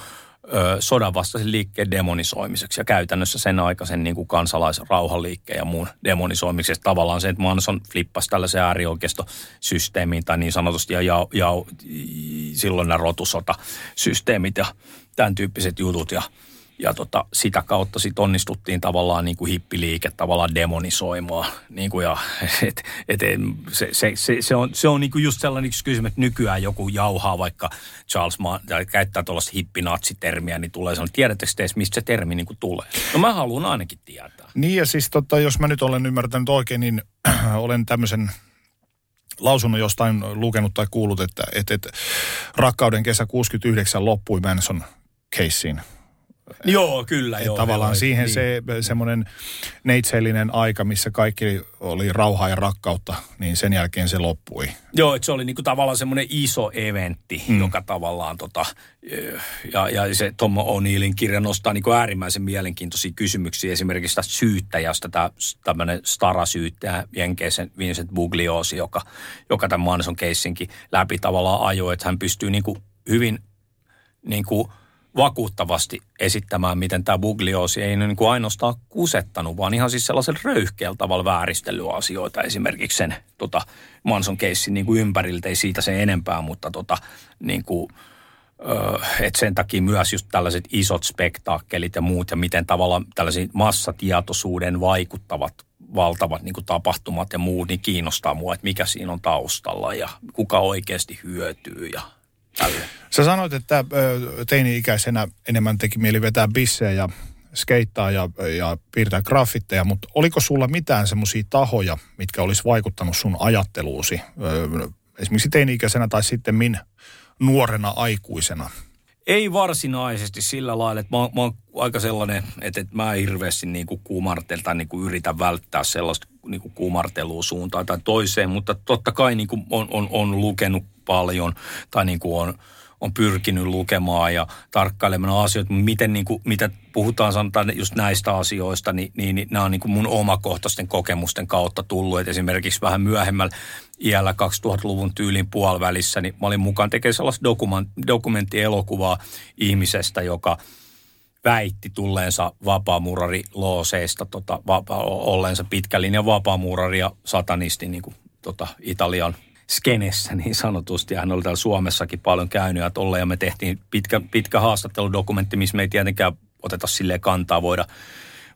sodanvastaisen liikkeen demonisoimiseksi ja käytännössä sen aikaisen niin kuin kansalaisrauhanliikkeen ja muun demonisoimiseksi. Tavallaan se, että Manson flippasi tällaisen äärioikeistosysteemiin tai niin sanotusti ja, ja, ja silloin nämä rotusotasysteemit ja tämän tyyppiset jutut ja ja tota, sitä kautta sitten onnistuttiin tavallaan niin kuin hippiliike tavallaan demonisoimaan. Niin kuin ja, et, et, se, se, se, se, on, se on niin kuin just sellainen kysymys, että nykyään joku jauhaa vaikka Charles Mann, tai käyttää tuollaista hippinatsitermiä, niin tulee sanoa, tiedättekö te mistä se termi niin kuin tulee? No mä haluan ainakin tietää. Niin ja siis tota, jos mä nyt olen ymmärtänyt oikein, niin olen tämmöisen lausunnon jostain lukenut tai kuullut, että, että, että rakkauden kesä 69 loppui Manson keissiin Joo, kyllä. joo, tavallaan joo, siihen niin. se semmoinen neitsellinen aika, missä kaikki oli rauhaa ja rakkautta, niin sen jälkeen se loppui. Joo, että se oli niinku tavallaan semmoinen iso eventti, mm. joka tavallaan tota, ja, ja se Tom O'Neillin kirja nostaa niinku äärimmäisen mielenkiintoisia kysymyksiä esimerkiksi tästä syyttäjästä, tämmöinen starasyyttäjä Jenkeisen Vincent Bugliosi, joka, joka tämän Manson keissinkin läpi tavallaan ajoi, että hän pystyy niinku hyvin niinku vakuuttavasti esittämään, miten tämä Bugliosi ei niin kuin ainoastaan kusettanut, vaan ihan siis sellaisen röyhkeällä tavalla vääristellyt asioita. Esimerkiksi sen tota, Manson keissin niin kuin ympäriltä, ei siitä sen enempää, mutta tota, niin kuin, että sen takia myös just tällaiset isot spektaakkelit ja muut ja miten tavallaan tällaisiin massatietoisuuden vaikuttavat valtavat niin tapahtumat ja muut, niin kiinnostaa mua, että mikä siinä on taustalla ja kuka oikeasti hyötyy ja tälle. Sä sanoit, että teini-ikäisenä enemmän teki mieli vetää bissejä ja skeittaa ja, ja piirtää graffitteja, mutta oliko sulla mitään semmoisia tahoja, mitkä olisi vaikuttanut sun ajatteluusi, esimerkiksi teini-ikäisenä tai sitten min nuorena aikuisena? Ei varsinaisesti sillä lailla, että mä, mä oon aika sellainen, että, että mä hirveästi niin kuin kuumartel, tai niin kuin yritän välttää sellaista niin kuin kuumartelua suuntaan tai toiseen, mutta totta kai niin kuin on, on, on lukenut paljon tai niin kuin on, on pyrkinyt lukemaan ja tarkkailemaan asioita, miten niin kuin, mitä puhutaan sanotaan just näistä asioista, niin, niin, niin nämä on niin kuin mun omakohtaisten kokemusten kautta tullut. Et esimerkiksi vähän myöhemmällä iällä 2000-luvun tyylin puolivälissä, niin mä olin mukaan tekemään sellaista dokumenttielokuvaa ihmisestä, joka väitti tulleensa vapaamurari looseista, tota, vapa, olleensa pitkä linjan vapaamurari ja satanisti niin kuin, tota, Italian skenessä niin sanotusti. Hän oli täällä Suomessakin paljon käynyt ja tolle ja me tehtiin pitkä, pitkä haastatteludokumentti, missä me ei tietenkään oteta sille kantaa voida,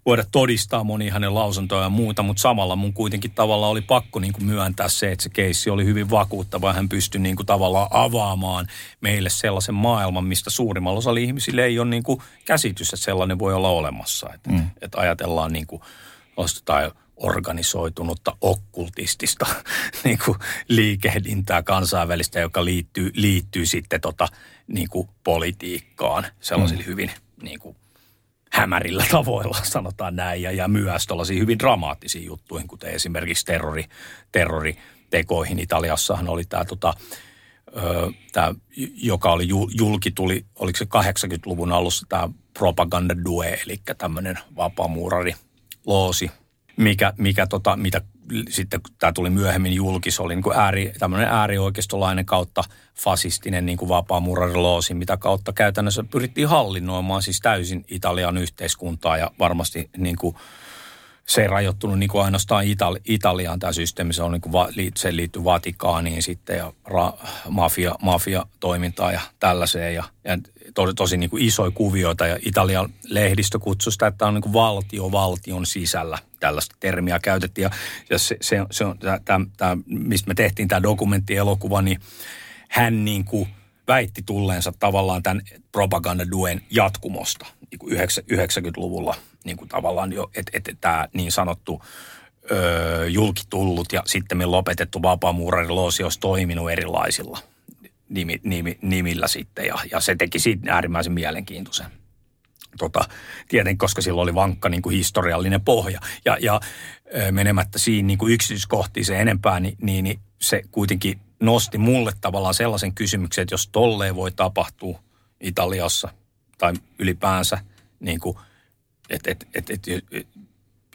voida todistaa moni hänen lausuntoja ja muuta, mutta samalla mun kuitenkin tavallaan oli pakko niin kuin myöntää se, että se keissi oli hyvin vakuuttava. Hän pystyi niin kuin tavallaan avaamaan meille sellaisen maailman, mistä suurimmalla osalla ihmisille ei ole niin kuin käsitys, että sellainen voi olla olemassa. Että, mm. että ajatellaan niin kuin, tai organisoitunutta okkultistista niin kuin liikehdintää kansainvälistä, joka liittyy, liittyy sitten tota, niin kuin politiikkaan sellaisilla mm. hyvin niin kuin hämärillä tavoilla, sanotaan näin, ja, ja myös tällaisiin hyvin dramaattisiin juttuihin, kuten esimerkiksi terrori, terroritekoihin. Italiassahan oli tämä tota, joka oli julki, tuli, oliko se 80-luvun alussa tämä propaganda due, eli tämmöinen vapaamuurari loosi, mikä, mikä tota, mitä sitten tämä tuli myöhemmin julkis, oli niin kuin ääri, tämmöinen äärioikeistolainen kautta fasistinen niin kuin mitä kautta käytännössä pyrittiin hallinnoimaan siis täysin Italian yhteiskuntaa ja varmasti niin kuin se ei rajoittunut niin kuin ainoastaan Itali- Italiaan tämä systeemi, se, on niin kuin va- se liittyy Vatikaaniin sitten ja ra- mafia, mafia-toimintaan ja tällaiseen ja, ja to, tosi niin kuin isoja kuvioita ja Italian lehdistö kutsui sitä, että on niin kuin valtio valtion sisällä. Tällaista termiä käytettiin ja, ja se, se, se on tämä, mistä me tehtiin tämä dokumenttielokuva, niin hän niin kuin väitti tulleensa tavallaan tämän propagandaduen jatkumosta niin kuin 90-luvulla niin kuin tavallaan jo, että et, tämä niin sanottu öö, julkitullut ja sitten me lopetettu vapaamuurariloosi olisi toiminut erilaisilla nimi, nimi, nimillä sitten ja, ja se teki siitä äärimmäisen mielenkiintoisen. Tota, tietenkin, koska sillä oli vankka niin kuin historiallinen pohja. Ja, ja menemättä siinä niin kuin yksityiskohtiin se enempää, niin, niin, niin se kuitenkin nosti mulle tavallaan sellaisen kysymyksen, että jos tolleen voi tapahtua Italiassa tai ylipäänsä, niin kuin, että et, et, et, et,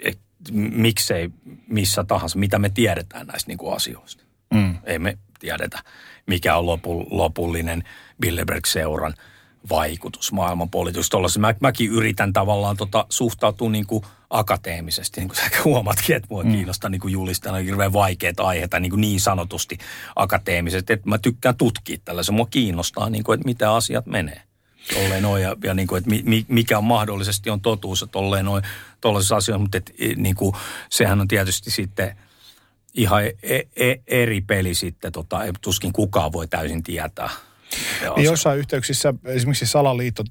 et, miksei missä tahansa, mitä me tiedetään näistä niin kuin asioista. Mm. Ei me tiedetä, mikä on lopu, lopullinen Bilderberg-seuran vaikutus maailman politiikassa. Mä, mäkin yritän tavallaan tota, suhtautua niin kuin akateemisesti, niin kuin sä huomatkin, että mua mm. kiinnostaa niin kuin julistaa hirveän vaikeita aiheita niin, kuin niin sanotusti akateemisesti, että mä tykkään tutkia tällaisen. Mua kiinnostaa, niin kuin, että mitä asiat menee. Tolleen noin, ja, ja niin kuin, että mi, mikä on mahdollisesti on totuus, että tolleen noin tuollaisissa asioissa, mutta että, niin kuin, sehän on tietysti sitten – ihan e- e- eri peli sitten, tota, tuskin kukaan voi täysin tietää. Niin jossain yhteyksissä esimerkiksi salaliitto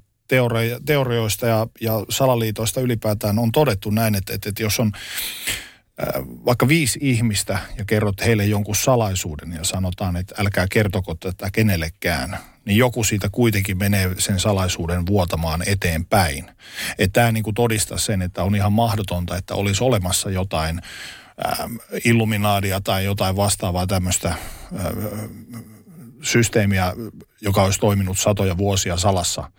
teorioista ja, ja salaliitoista ylipäätään on todettu näin, että, että, että jos on äh, vaikka viisi ihmistä ja kerrot heille jonkun salaisuuden ja sanotaan, että älkää kertoko tätä kenellekään, niin joku siitä kuitenkin menee sen salaisuuden vuotamaan eteenpäin. Että tämä niin kuin todistaa sen, että on ihan mahdotonta, että olisi olemassa jotain Ähm, illuminaadia tai jotain vastaavaa tämmöistä äh, systeemiä, joka olisi toiminut satoja vuosia salassa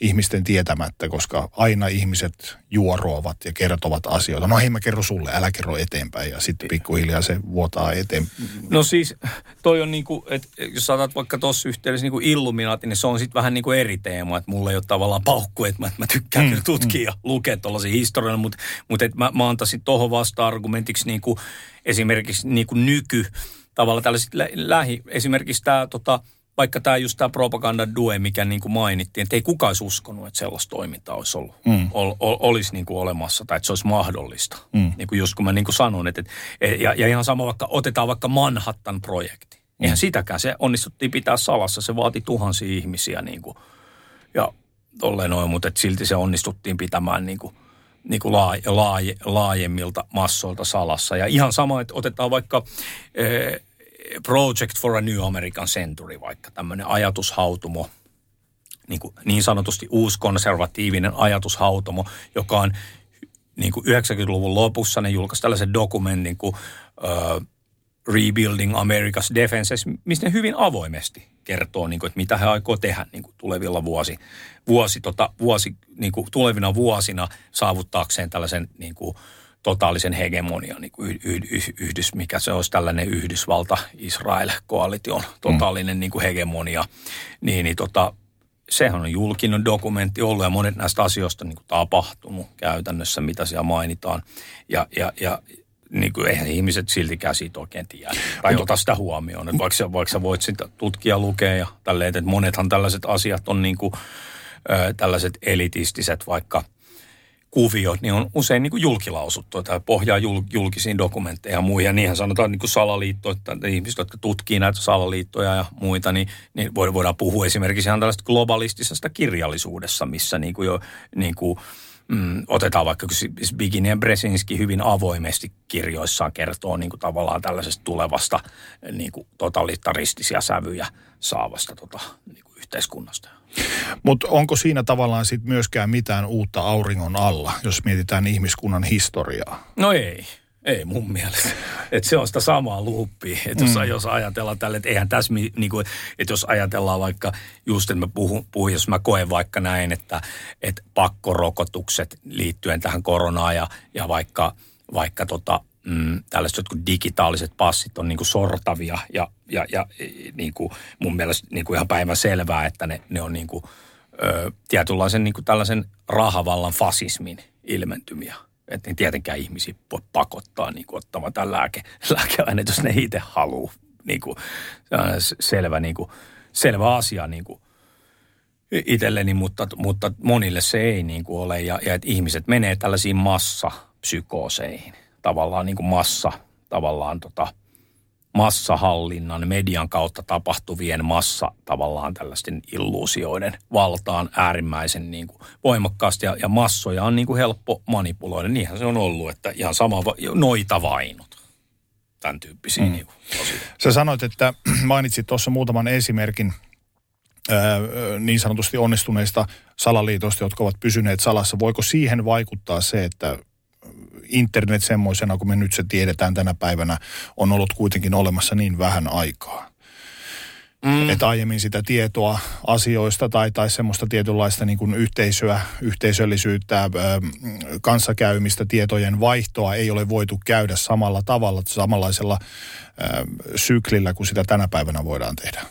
ihmisten tietämättä, koska aina ihmiset juoroavat ja kertovat asioita. No hei mä kerro sulle, älä kerro eteenpäin ja sitten pikkuhiljaa se vuotaa eteen. No siis toi on niinku, että jos saatat vaikka tuossa yhteydessä niinku illuminaati, niin se on sitten vähän niinku eri teema, että mulla ei ole tavallaan paukku, että mä, mä tykkään mm, kyllä tutkia mm. ja lukea tuollaisia historiaa, mutta, että mä, mä antaisin tuohon vasta-argumentiksi niinku esimerkiksi niinku nyky, tavallaan tällaiset lä- lähi, esimerkiksi tämä tota, vaikka tämä just tämä propaganda due, mikä niin kuin mainittiin, että ei kukaan olisi uskonut, että sellaista toimintaa olisi ollut, mm. ol, ol, olisi niin kuin olemassa tai että se olisi mahdollista. Mm. Niin kuin just kun mä niin kuin sanon, että, että ja, ja ihan sama vaikka, otetaan vaikka Manhattan-projekti. Mm. Eihän sitäkään, se onnistuttiin pitää salassa, se vaati tuhansia ihmisiä niin kuin, ja tolleen noin, mutta että silti se onnistuttiin pitämään niin kuin, niin kuin laaje, laaje, laajemmilta massoilta salassa. Ja ihan sama, että otetaan vaikka... Eh, Project for a New American Century, vaikka tämmöinen ajatushautumo, niin, kuin niin sanotusti uuskonservatiivinen ajatushautomo, joka on niin kuin 90-luvun lopussa, ne julkaisi tällaisen dokumentin kuin uh, Rebuilding America's Defenses, mistä ne hyvin avoimesti kertoo, niin kuin, että mitä he aikoo tehdä niin kuin tulevilla vuosi, vuosi, tota, vuosi niin kuin tulevina vuosina saavuttaakseen tällaisen niin kuin, totaalisen hegemonian niin kuin yhdys, mikä se olisi tällainen Yhdysvalta-Israel-koalition totaalinen mm. niin kuin hegemonia, niin, niin tota, sehän on julkinen dokumentti ollut ja monet näistä asioista niin kuin tapahtunut käytännössä, mitä siellä mainitaan. Ja, ja, ja niin kuin eihän ihmiset siltikään siitä oikein tiedä. Tai ota sitä huomioon. Että vaikka, vaikka sä voit sitä tutkia, lukea ja tälleen, että monethan tällaiset asiat on niin kuin, ö, tällaiset elitistiset vaikka – kuviot, niin on usein niin kuin julkilausuttu tai pohjaa jul, julkisiin dokumentteihin ja muihin. Ja niinhän sanotaan niin kuin salaliitto, että ihmiset, jotka tutkii näitä salaliittoja ja muita, niin, niin voidaan puhua esimerkiksi ihan tällaista globalistisesta kirjallisuudessa, missä niin kuin jo niin kuin, mm, otetaan vaikka Bigini ja Bresinski hyvin avoimesti kirjoissaan kertoo niin kuin tavallaan tällaisesta tulevasta niin kuin totalitaristisia sävyjä saavasta tota, niin kuin yhteiskunnasta. Mutta onko siinä tavallaan sit myöskään mitään uutta auringon alla, jos mietitään ihmiskunnan historiaa? No ei. Ei mun mielestä. Et se on sitä samaa luuppia. Että jos, mm. jos ajatellaan tälle, että eihän tässä, niin kuin, että jos ajatellaan vaikka, just että mä puhun, puhun, jos mä koen vaikka näin, että, että pakkorokotukset liittyen tähän koronaan ja, ja vaikka, vaikka tota, mm, tällaiset jotkut digitaaliset passit on niin kuin sortavia ja, ja, ja niin kuin mun mielestä niin kuin ihan päivän selvää, että ne, ne on niin kuin, ö, tietynlaisen niin kuin tällaisen rahavallan fasismin ilmentymiä. Että tietenkään ihmisiä voi pakottaa niin kuin ottamaan tämän lääke, lääkeaineet, jos ne itse haluaa. Niin kuin, selvä, niin kuin, selvä asia niin kuin itselleni, mutta, mutta monille se ei niin kuin ole. Ja, ja että ihmiset menee tällaisiin massapsykooseihin – tavallaan niin kuin massa, tavallaan tota, massahallinnan, median kautta tapahtuvien massa tavallaan tällaisten illuusioiden valtaan äärimmäisen niin kuin voimakkaasti ja, ja massoja on niin kuin helppo manipuloida. Niinhän se on ollut, että ihan sama noita vainut. tämän tyyppisiä mm. niin kuin, Sä sanoit, että mainitsit tuossa muutaman esimerkin niin sanotusti onnistuneista salaliitoista, jotka ovat pysyneet salassa. Voiko siihen vaikuttaa se, että internet semmoisena kuin me nyt se tiedetään tänä päivänä on ollut kuitenkin olemassa niin vähän aikaa? Mm. Että aiemmin sitä tietoa asioista tai, tai semmoista tietynlaista niin kuin yhteisöä, yhteisöllisyyttä, ö, kanssakäymistä, tietojen vaihtoa ei ole voitu käydä samalla tavalla, samanlaisella ö, syklillä kuin sitä tänä päivänä voidaan tehdä.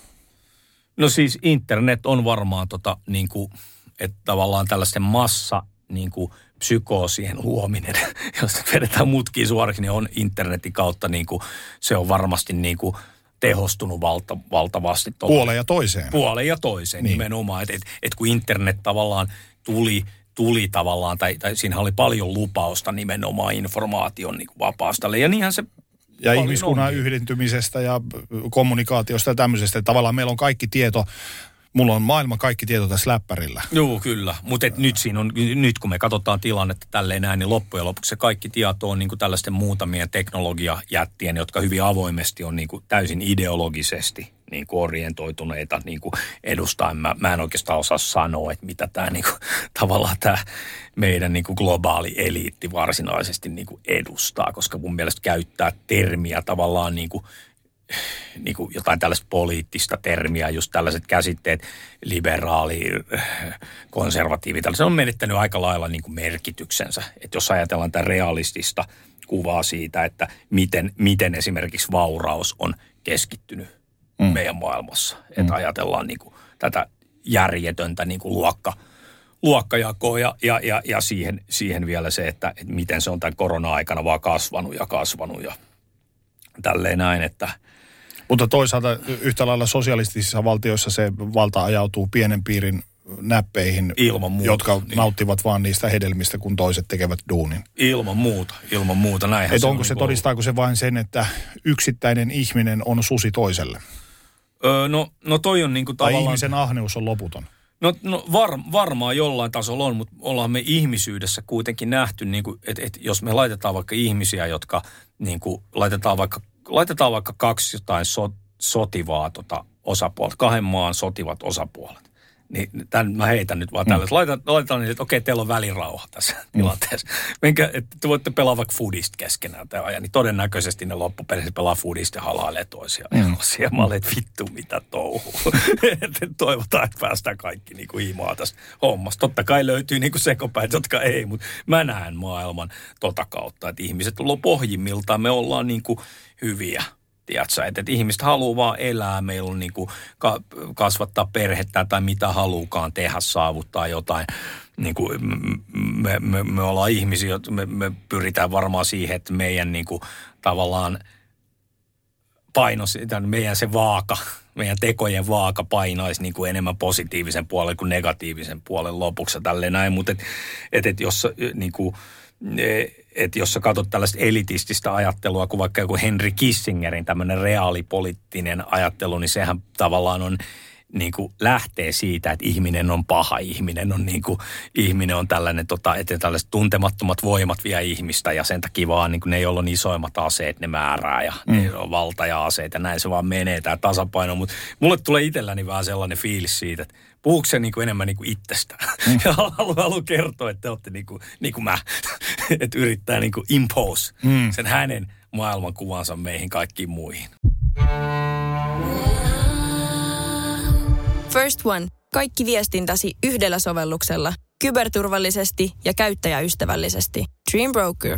No siis internet on varmaan tota, niin kuin, että tavallaan tällaisten massa niin kuin psykoosien luominen, jos vedetään mutkiin suoriksi, niin on internetin kautta niin kuin, se on varmasti niin kuin, tehostunut valta, valtavasti. Puoleen ja toiseen. Puoleen ja toiseen niin. nimenomaan. Että et, et kun internet tavallaan tuli, tuli tavallaan, tai, tai siinä oli paljon lupausta nimenomaan informaation niin kuin vapaasta. Ja niinhän se ja ihmiskunnan on. yhdentymisestä ja kommunikaatiosta ja tämmöisestä. Tavallaan meillä on kaikki tieto Mulla on maailman kaikki tieto tässä läppärillä. Joo, kyllä. Mutta nyt, siinä on, nyt kun me katsotaan tilannetta tälleen näin, niin loppujen lopuksi se kaikki tieto on niin kuin tällaisten muutamien teknologiajättien, jotka hyvin avoimesti on niin kuin täysin ideologisesti niin kuin orientoituneita niin kuin edustaen. Mä, mä en oikeastaan osaa sanoa, että mitä tämä niin kuin, tavallaan tämä meidän niin kuin globaali eliitti varsinaisesti niin kuin edustaa, koska mun mielestä käyttää termiä tavallaan niin kuin niin kuin jotain tällaista poliittista termiä, just tällaiset käsitteet, liberaali, konservatiivi, se on menettänyt aika lailla niin kuin merkityksensä. Että jos ajatellaan tätä realistista kuvaa siitä, että miten, miten esimerkiksi vauraus on keskittynyt mm. meidän maailmassa. Mm. Että ajatellaan niin kuin tätä järjetöntä niin kuin luokka, luokkajakoa ja, ja, ja, ja siihen, siihen vielä se, että, että miten se on tämän korona-aikana vaan kasvanut ja kasvanut ja tälleen näin, että – mutta toisaalta yhtä lailla sosialistisissa valtioissa se valta ajautuu pienen piirin näppeihin, ilman muuta, jotka niin. nauttivat vaan niistä hedelmistä, kun toiset tekevät duunin. Ilman muuta, ilman muuta. Näinhän Et se onko on se, niin todistaako se vain sen, että yksittäinen ihminen on susi toiselle? Öö, no, no toi on niinku tavallaan... Tai ihmisen ahneus on loputon. No, no var, varmaan jollain tasolla on, mutta ollaan me ihmisyydessä kuitenkin nähty, niin kuin, että, että jos me laitetaan vaikka ihmisiä, jotka niin kuin, laitetaan vaikka laitetaan vaikka kaksi jotain so, sotivaa tota osapuolta, kahden maan sotivat osapuolet. Niin tämän mä heitän nyt vaan mm. tälle. Laitetaan, laitetaan niin, että okei, teillä on välirauha tässä mm. tilanteessa. Menkä, että te voitte pelaa vaikka foodista keskenään tämä ajan, niin todennäköisesti ne loppupeleissä pelaa foodista ja halailee toisiaan. Mm. Ja mä olen, että vittu mitä touhuu. Toivotaan, että päästään kaikki niin kuin himaa tästä hommasta. Totta kai löytyy niin kuin sekopäät, jotka ei, mutta mä näen maailman tota kautta, että ihmiset pohjimmiltaan me ollaan niin kuin hyviä tiedätkö, että, että ihmiset haluaa vaan elää, meillä on niin kuin ka- kasvattaa perhettä tai mitä haluukaan tehdä, saavuttaa jotain. Niin kuin me, me, me ollaan ihmisiä, me, me pyritään varmaan siihen, että meidän niin kuin, tavallaan paino, meidän se vaaka, meidän tekojen vaaka painaisi niin kuin enemmän positiivisen puolen kuin negatiivisen puolen lopuksi tälleen näin, mutta et, et, et jos niin kuin, että jos sä katsot tällaista elitististä ajattelua kuin vaikka joku Henry Kissingerin tämmöinen reaalipoliittinen ajattelu, niin sehän tavallaan on niin kuin lähtee siitä, että ihminen on paha, ihminen on, niin kuin, ihminen on tällainen, tota, että tällaiset tuntemattomat voimat vie ihmistä ja sen takia vaan niin kuin ne, joilla on isoimmat aseet, ne määrää ja mm. ne on valta ja aseet ja näin se vaan menee tämä tasapaino. Mutta mulle tulee itselläni vähän sellainen fiilis siitä, että puhuuko se niin kuin enemmän niin kuin itsestään. Mm. Ja haluan halu kertoa, että te olette niin kuin, niin kuin mä, että yrittää niin kuin impose mm. sen hänen maailmankuvansa meihin kaikkiin muihin. First One. Kaikki viestintäsi yhdellä sovelluksella. Kyberturvallisesti ja käyttäjäystävällisesti. Dream Broker.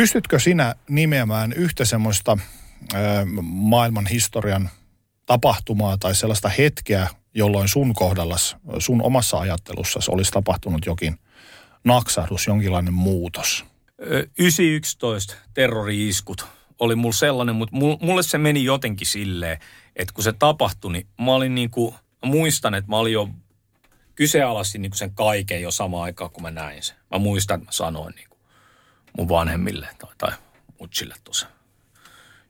Pystytkö sinä nimeämään yhtä semmoista ö, maailman historian tapahtumaa tai sellaista hetkeä, jolloin sun kohdallas, sun omassa ajattelussasi olisi tapahtunut jokin – naksahdus, jonkinlainen muutos? 911 terrori-iskut oli mulla sellainen, mutta mulle se meni jotenkin silleen, että kun se tapahtui, niin mä olin niin kuin, muistan, että mä olin jo kyseenalaistin niin sen kaiken jo samaan aikaan, kun mä näin sen. Mä muistan, että mä sanoin niin mun vanhemmille tai, tai mutsille tuossa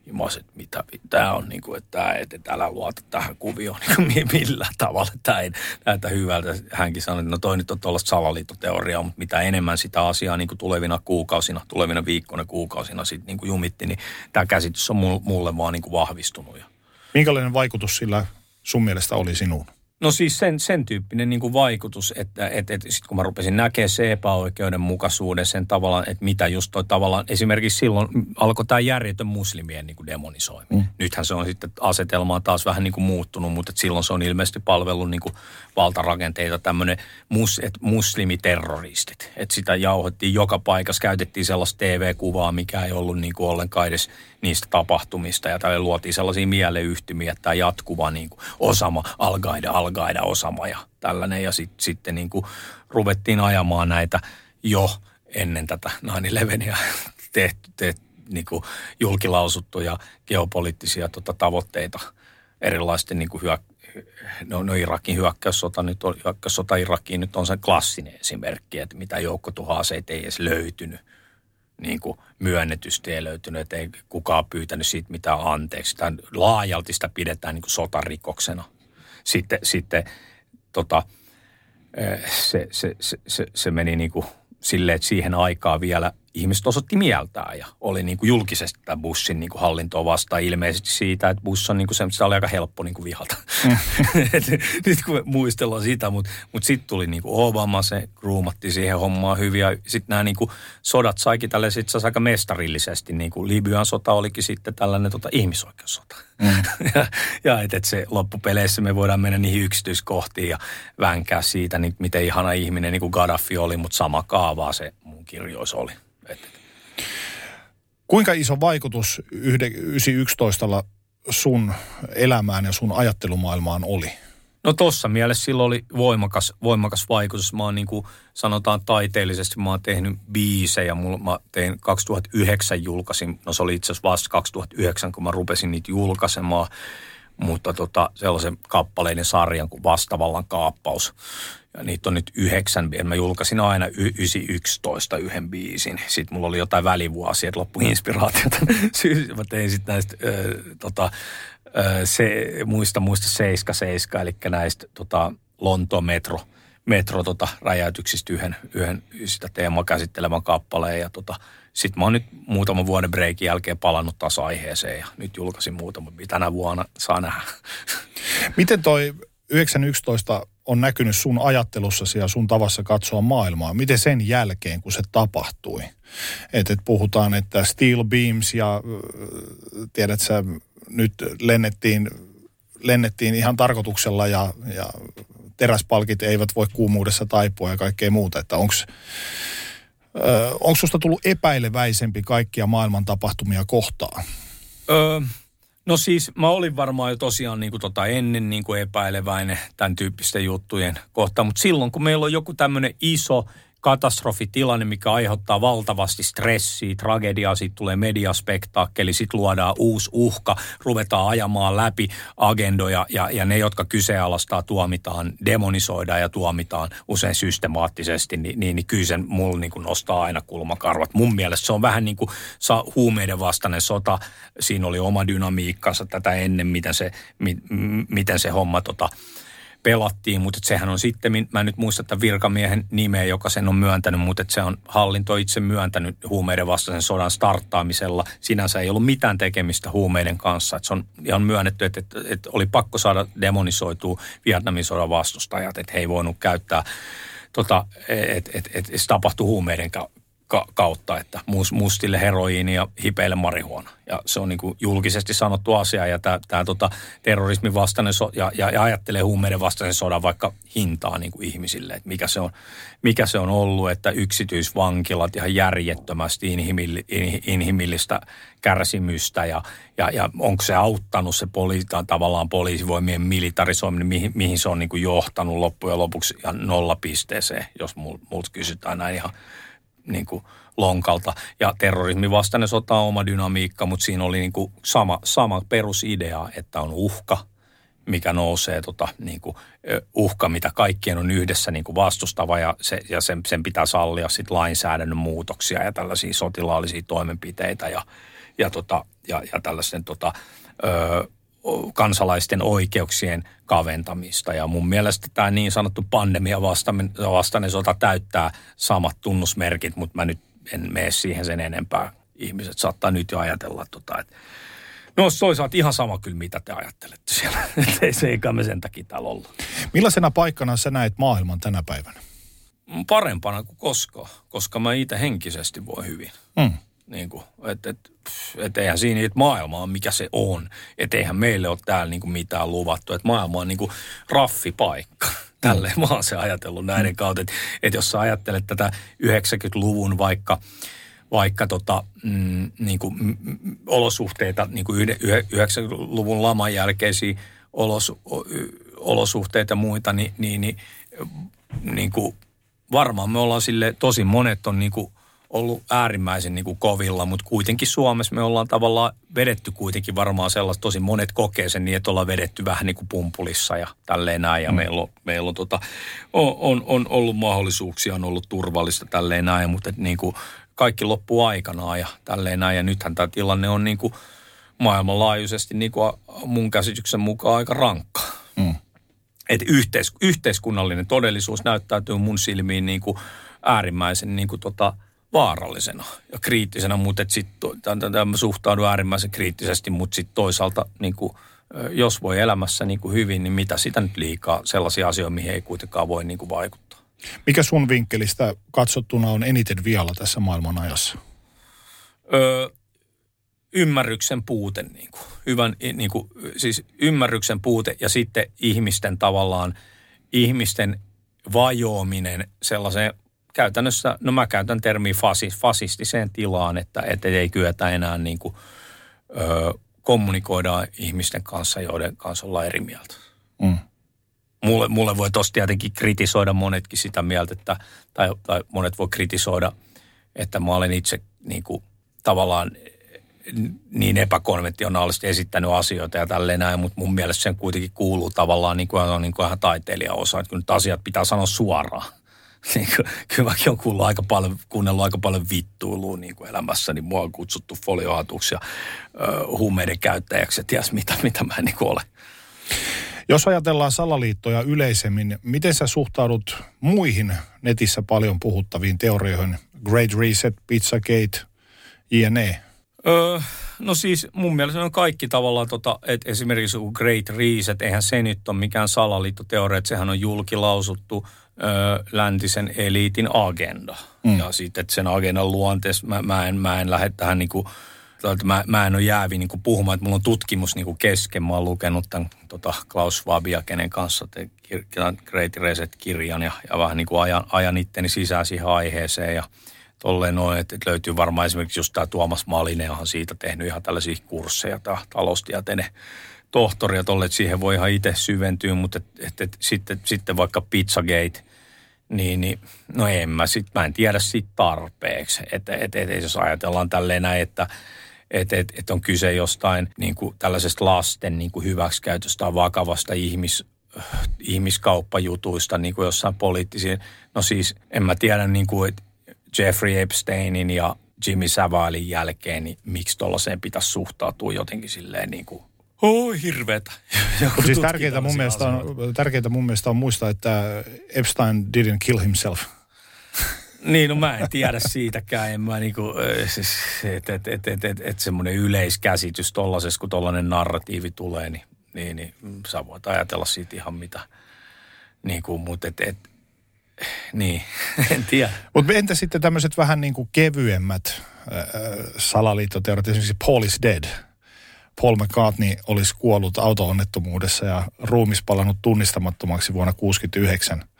Jumas, että mitä, tämä on niin kuin, että tämä, että älä luota tähän kuvioon niin kuin millään tavalla. Tämä ei näytä hyvältä. Hänkin sanoi, että no toi nyt on tuollaista salaliittoteoriaa, mutta mitä enemmän sitä asiaa niin kuin tulevina kuukausina, tulevina viikkoina, kuukausina sitten niin kuin jumitti, niin tämä käsitys on mulle vaan niin kuin vahvistunut. Minkälainen vaikutus sillä sun mielestä oli sinuun? No siis sen, sen tyyppinen niin kuin vaikutus, että että että sitten kun mä rupesin näkemään se epäoikeudenmukaisuuden, sen tavallaan, että mitä just toi tavallaan, esimerkiksi silloin alkoi tämä järjetön muslimien niin kuin demonisoiminen. Mm. Nythän se on sitten asetelmaa taas vähän niin kuin muuttunut, mutta silloin se on ilmeisesti palvellut niin kuin valtarakenteita tämmöinen mus, et muslimiterroristit. Että sitä jauhettiin joka paikassa, käytettiin sellaista TV-kuvaa, mikä ei ollut niin kuin ollenkaan edes niistä tapahtumista. Ja tälle luotiin sellaisia mieleyhtymiä, että tämä jatkuva niin kuin Osama, Al-Qaida, Al-Qaida, Osama ja tällainen. Ja sit, sitten niin kuin ruvettiin ajamaan näitä jo ennen tätä 9-11 tehty, tehty, niin kuin julkilausuttuja geopoliittisia tota, tavoitteita erilaisten niin kuin hyö, no, no Irakin hyökkäyssota, nyt on, hyökkäyssota Irakiin nyt on se klassinen esimerkki, että mitä joukkotuhoaseita ei edes löytynyt niin kuin myönnetysti ei löytynyt, että ei kukaan pyytänyt siitä mitään anteeksi. Sitä laajalti sitä pidetään niin kuin sotarikoksena. Sitten, sitten tota, se, se, se, se, se meni niin kuin silleen, että siihen aikaan vielä ihmiset osoitti mieltään ja oli niin kuin julkisesti tämä bussin niin kuin hallintoa vastaan ilmeisesti siitä, että buss on niin kuin se, sitä oli aika helppo niin kuin vihata. Mm. Nyt kun muistellaan sitä, mutta mut sitten tuli niin kuin Obama, se ruumatti siihen hommaan hyvin ja sitten nämä niin kuin sodat saikin tälle sitten aika mestarillisesti, niin kuin Libyan sota olikin sitten tällainen tota, ihmisoikeussota. Mm. ja ja että et se loppupeleissä me voidaan mennä niihin yksityiskohtiin ja vänkää siitä, niin miten ihana ihminen niin kuin Gaddafi oli, mutta sama kaavaa se mun kirjoissa oli. Kuinka iso vaikutus 911 sun elämään ja sun ajattelumaailmaan oli? No tossa mielessä sillä oli voimakas, voimakas vaikutus. Mä oon niin kuin sanotaan taiteellisesti, mä oon tehnyt biisejä. Mä tein 2009 julkaisin, no se oli itse asiassa vasta 2009, kun mä rupesin niitä julkaisemaan. Mutta tota, sellaisen kappaleiden sarjan kuin Vastavallan kaappaus, ja niitä on nyt yhdeksän, mä julkaisin aina y- 911 yhden biisin. Sitten mulla oli jotain välivuosia, että loppu inspiraatiota. mä tein sitten näistä, äh, tota, äh, se, muista, muista 77, eli näistä tota, Lontoon metro, metro tota, räjäytyksistä yhden, yhden sitä teemaa käsittelevän kappaleen. Ja tota, sitten mä oon nyt muutaman vuoden breikin jälkeen palannut taas aiheeseen ja nyt julkaisin muutama, tänä vuonna saa nähdä. Miten toi 911 on näkynyt sun ajattelussasi ja sun tavassa katsoa maailmaa? Miten sen jälkeen, kun se tapahtui? Että et puhutaan, että steel beams ja tiedät sä, nyt lennettiin, lennettiin ihan tarkoituksella ja, ja teräspalkit eivät voi kuumuudessa taipua ja kaikkea muuta. Että onko onko susta tullut epäileväisempi kaikkia maailman tapahtumia kohtaan? Öö, No siis mä olin varmaan jo tosiaan niin kuin tota ennen niin kuin epäileväinen tämän tyyppisten juttujen kohtaan, mutta silloin kun meillä on joku tämmöinen iso katastrofitilanne, mikä aiheuttaa valtavasti stressiä, tragediaa, siitä tulee mediaspektaakkeli, sitten luodaan uusi uhka, ruvetaan ajamaan läpi agendoja ja, ja ne, jotka kyseenalaistaa, tuomitaan, demonisoidaan ja tuomitaan usein systemaattisesti, niin, niin, niin kyllä sen mulla niin kuin nostaa aina kulmakarvat. Mun mielestä se on vähän niin kuin sa, huumeiden vastainen sota. Siinä oli oma dynamiikkansa tätä ennen, miten se, mi, miten se homma tota, pelattiin, mutta sehän on sitten, mä en nyt muista tämän virkamiehen nimeä, joka sen on myöntänyt, mutta se on hallinto itse myöntänyt huumeiden vastaisen sodan starttaamisella. Sinänsä ei ollut mitään tekemistä huumeiden kanssa. Että se on ihan myönnetty, että, että, että oli pakko saada demonisoitua Vietnamin sodan vastustajat, että he ei voinut käyttää tota, että et, et, et se tapahtui huumeiden ka- kautta, että mustille heroiini ja hipeille marihuona. Ja se on niin kuin julkisesti sanottu asia ja tämä tota, terrorismin vastainen so- ja, ja, ja, ajattelee huumeiden vastaisen sodan vaikka hintaa niin kuin ihmisille, että mikä se, on, mikä se on ollut, että yksityisvankilat ihan järjettömästi inhimilli, in, inhimillistä kärsimystä ja, ja, ja onko se auttanut se poli, tavallaan poliisivoimien militarisoiminen, mihin, mihin se on niin kuin johtanut loppujen lopuksi ihan nollapisteeseen, jos multa kysytään näin ihan niin kuin lonkalta. Ja terrorismin vastainen sota on oma dynamiikka, mutta siinä oli niin kuin sama, sama perusidea, että on uhka, mikä nousee, tota, niin kuin, uhka, mitä kaikkien on yhdessä niin kuin vastustava ja, se, ja sen, sen pitää sallia sit lainsäädännön muutoksia ja tällaisia sotilaallisia toimenpiteitä ja, ja, tota, ja, ja tällaisen tota, ö, kansalaisten oikeuksien kaventamista. Ja mun mielestä tämä niin sanottu pandemia vastainen sota täyttää samat tunnusmerkit, mutta mä nyt en mene siihen sen enempää. Ihmiset saattaa nyt jo ajatella, tota, että No toisaalta ihan sama kyllä, mitä te ajattelette siellä. ei se eikä me sen takia täällä olla. Millaisena paikkana sä näet maailman tänä päivänä? Parempana kuin koskaan, koska mä itse henkisesti voi hyvin. Mm. Niin kuin, et, et, et eihän siinä, että maailma on mikä se on. Että eihän meille ole täällä niin kuin mitään luvattu. Että maailma on niin kuin raffipaikka. Tälleen mä oon se ajatellut näiden kautta. Että et jos sä ajattelet tätä 90-luvun vaikka – vaikka tota, mm, niin kuin, mm, olosuhteita, niin kuin 90-luvun laman jälkeisiä olos, olosuhteita ja muita, niin, niin, niin, niin kuin varmaan me ollaan sille, tosi monet on niin kuin ollut äärimmäisen niin kuin kovilla, mutta kuitenkin Suomessa me ollaan tavallaan vedetty kuitenkin varmaan sellaista, tosi monet kokee sen niin, että ollaan vedetty vähän niin kuin pumpulissa ja tälleen näin. Ja mm. meillä, on, meillä on, tota, on, on, on, ollut mahdollisuuksia, on ollut turvallista tälleen näin, mutta niin kuin kaikki loppuu aikanaan ja tälleen näin. Ja nythän tämä tilanne on niin kuin maailmanlaajuisesti niin kuin mun käsityksen mukaan aika rankka. Mm. Et yhteis, yhteiskunnallinen todellisuus näyttäytyy mun silmiin niin kuin äärimmäisen niin kuin tota, vaarallisena ja kriittisenä, mutta sitten mä suhtaudun äärimmäisen kriittisesti, mutta sitten toisaalta niin kuin, jos voi elämässä niin kuin hyvin, niin mitä sitä nyt liikaa sellaisia asioita, mihin ei kuitenkaan voi niin kuin vaikuttaa. Mikä sun vinkkelistä katsottuna on eniten vialla tässä maailman ajassa? Öö, ymmärryksen puute, niin kuin, hyvän, niin kuin, siis ymmärryksen puute ja sitten ihmisten tavallaan, ihmisten vajoaminen sellaiseen käytännössä, no mä käytän termiä fasis, fasistiseen tilaan, että, että ei kyetä enää niin kuin, ö, kommunikoida ihmisten kanssa, joiden kanssa ollaan eri mieltä. Mm mulle, mulle voi tosta tietenkin kritisoida monetkin sitä mieltä, että, tai, tai monet voi kritisoida, että mä olen itse niin kuin, tavallaan niin epäkonventionaalisesti esittänyt asioita ja tälleen näin, mutta mun mielestä sen kuitenkin kuuluu tavallaan niin kuin, on niin kuin ihan taiteilijaosa, että kun nyt asiat pitää sanoa suoraan. Niin kuin, kyllä mäkin on kuullut aika paljon, kuunnellut aika paljon vittuilua niin kuin elämässä, niin mua on kutsuttu foliohatuksi ja ö, huumeiden käyttäjäksi ja ties mitä, mitä mä en niin ole. Jos ajatellaan salaliittoja yleisemmin, miten sä suhtaudut muihin netissä paljon puhuttaviin teorioihin? Great Reset, Pizzagate, jne. Öö, no siis mun mielestä on kaikki tavallaan, tota, että esimerkiksi Great Reset, eihän se nyt ole mikään salaliittoteoria, että sehän on julkilausuttu läntisen eliitin agenda. Mm. Ja sitten, että sen agendan luonteessa mä, mä, en, mä en lähde tähän niinku mä, mä en ole jäävi niin kuin puhumaan, että mulla on tutkimus niin kuin kesken. Mä oon lukenut tämän tota Klaus Schwabia, kenen kanssa te Great Reset-kirjan ja, ja vähän niin kuin ajan, ajan itteni sisään siihen aiheeseen ja tolleen noin, että löytyy varmaan esimerkiksi just tämä Tuomas Malinen, on siitä tehnyt ihan tällaisia kursseja, tämä taloustieteinen tohtori, ja tolle, että siihen voi ihan itse syventyä, mutta et, et, et, sitten, sitten vaikka Pizzagate, niin, niin no en mä, sit, mä en tiedä siitä tarpeeksi. Että et, et, et, jos ajatellaan tälleen näin, että että et, et on kyse jostain niin kuin tällaisesta lasten niin kuin hyväksikäytöstä vakavasta ihmis, ihmiskauppajutuista niin kuin jossain poliittisiin. No siis en mä tiedä niin kuin, että Jeffrey Epsteinin ja Jimmy Savalin jälkeen, niin miksi tuollaiseen pitäisi suhtautua jotenkin silleen niin kuin Oh, hirveetä. siis tärkeintä mun, mielestä on, tärkeintä mun mielestä on muistaa, että Epstein didn't kill himself. Niin, no mä en tiedä siitäkään. En mä niinku, siis, että et, et, et, et, et semmoinen yleiskäsitys tollasessa, kun tollainen narratiivi tulee, niin, niin, niin sä voit ajatella siitä ihan mitä. Niin kuin, mutta et, et, niin, en tiedä. Mutta entä sitten tämmöiset vähän niin kuin kevyemmät äh, salaliittoteoriat, esimerkiksi Paul is dead. Paul McCartney olisi kuollut auto-onnettomuudessa ja ruumis palannut tunnistamattomaksi vuonna 1969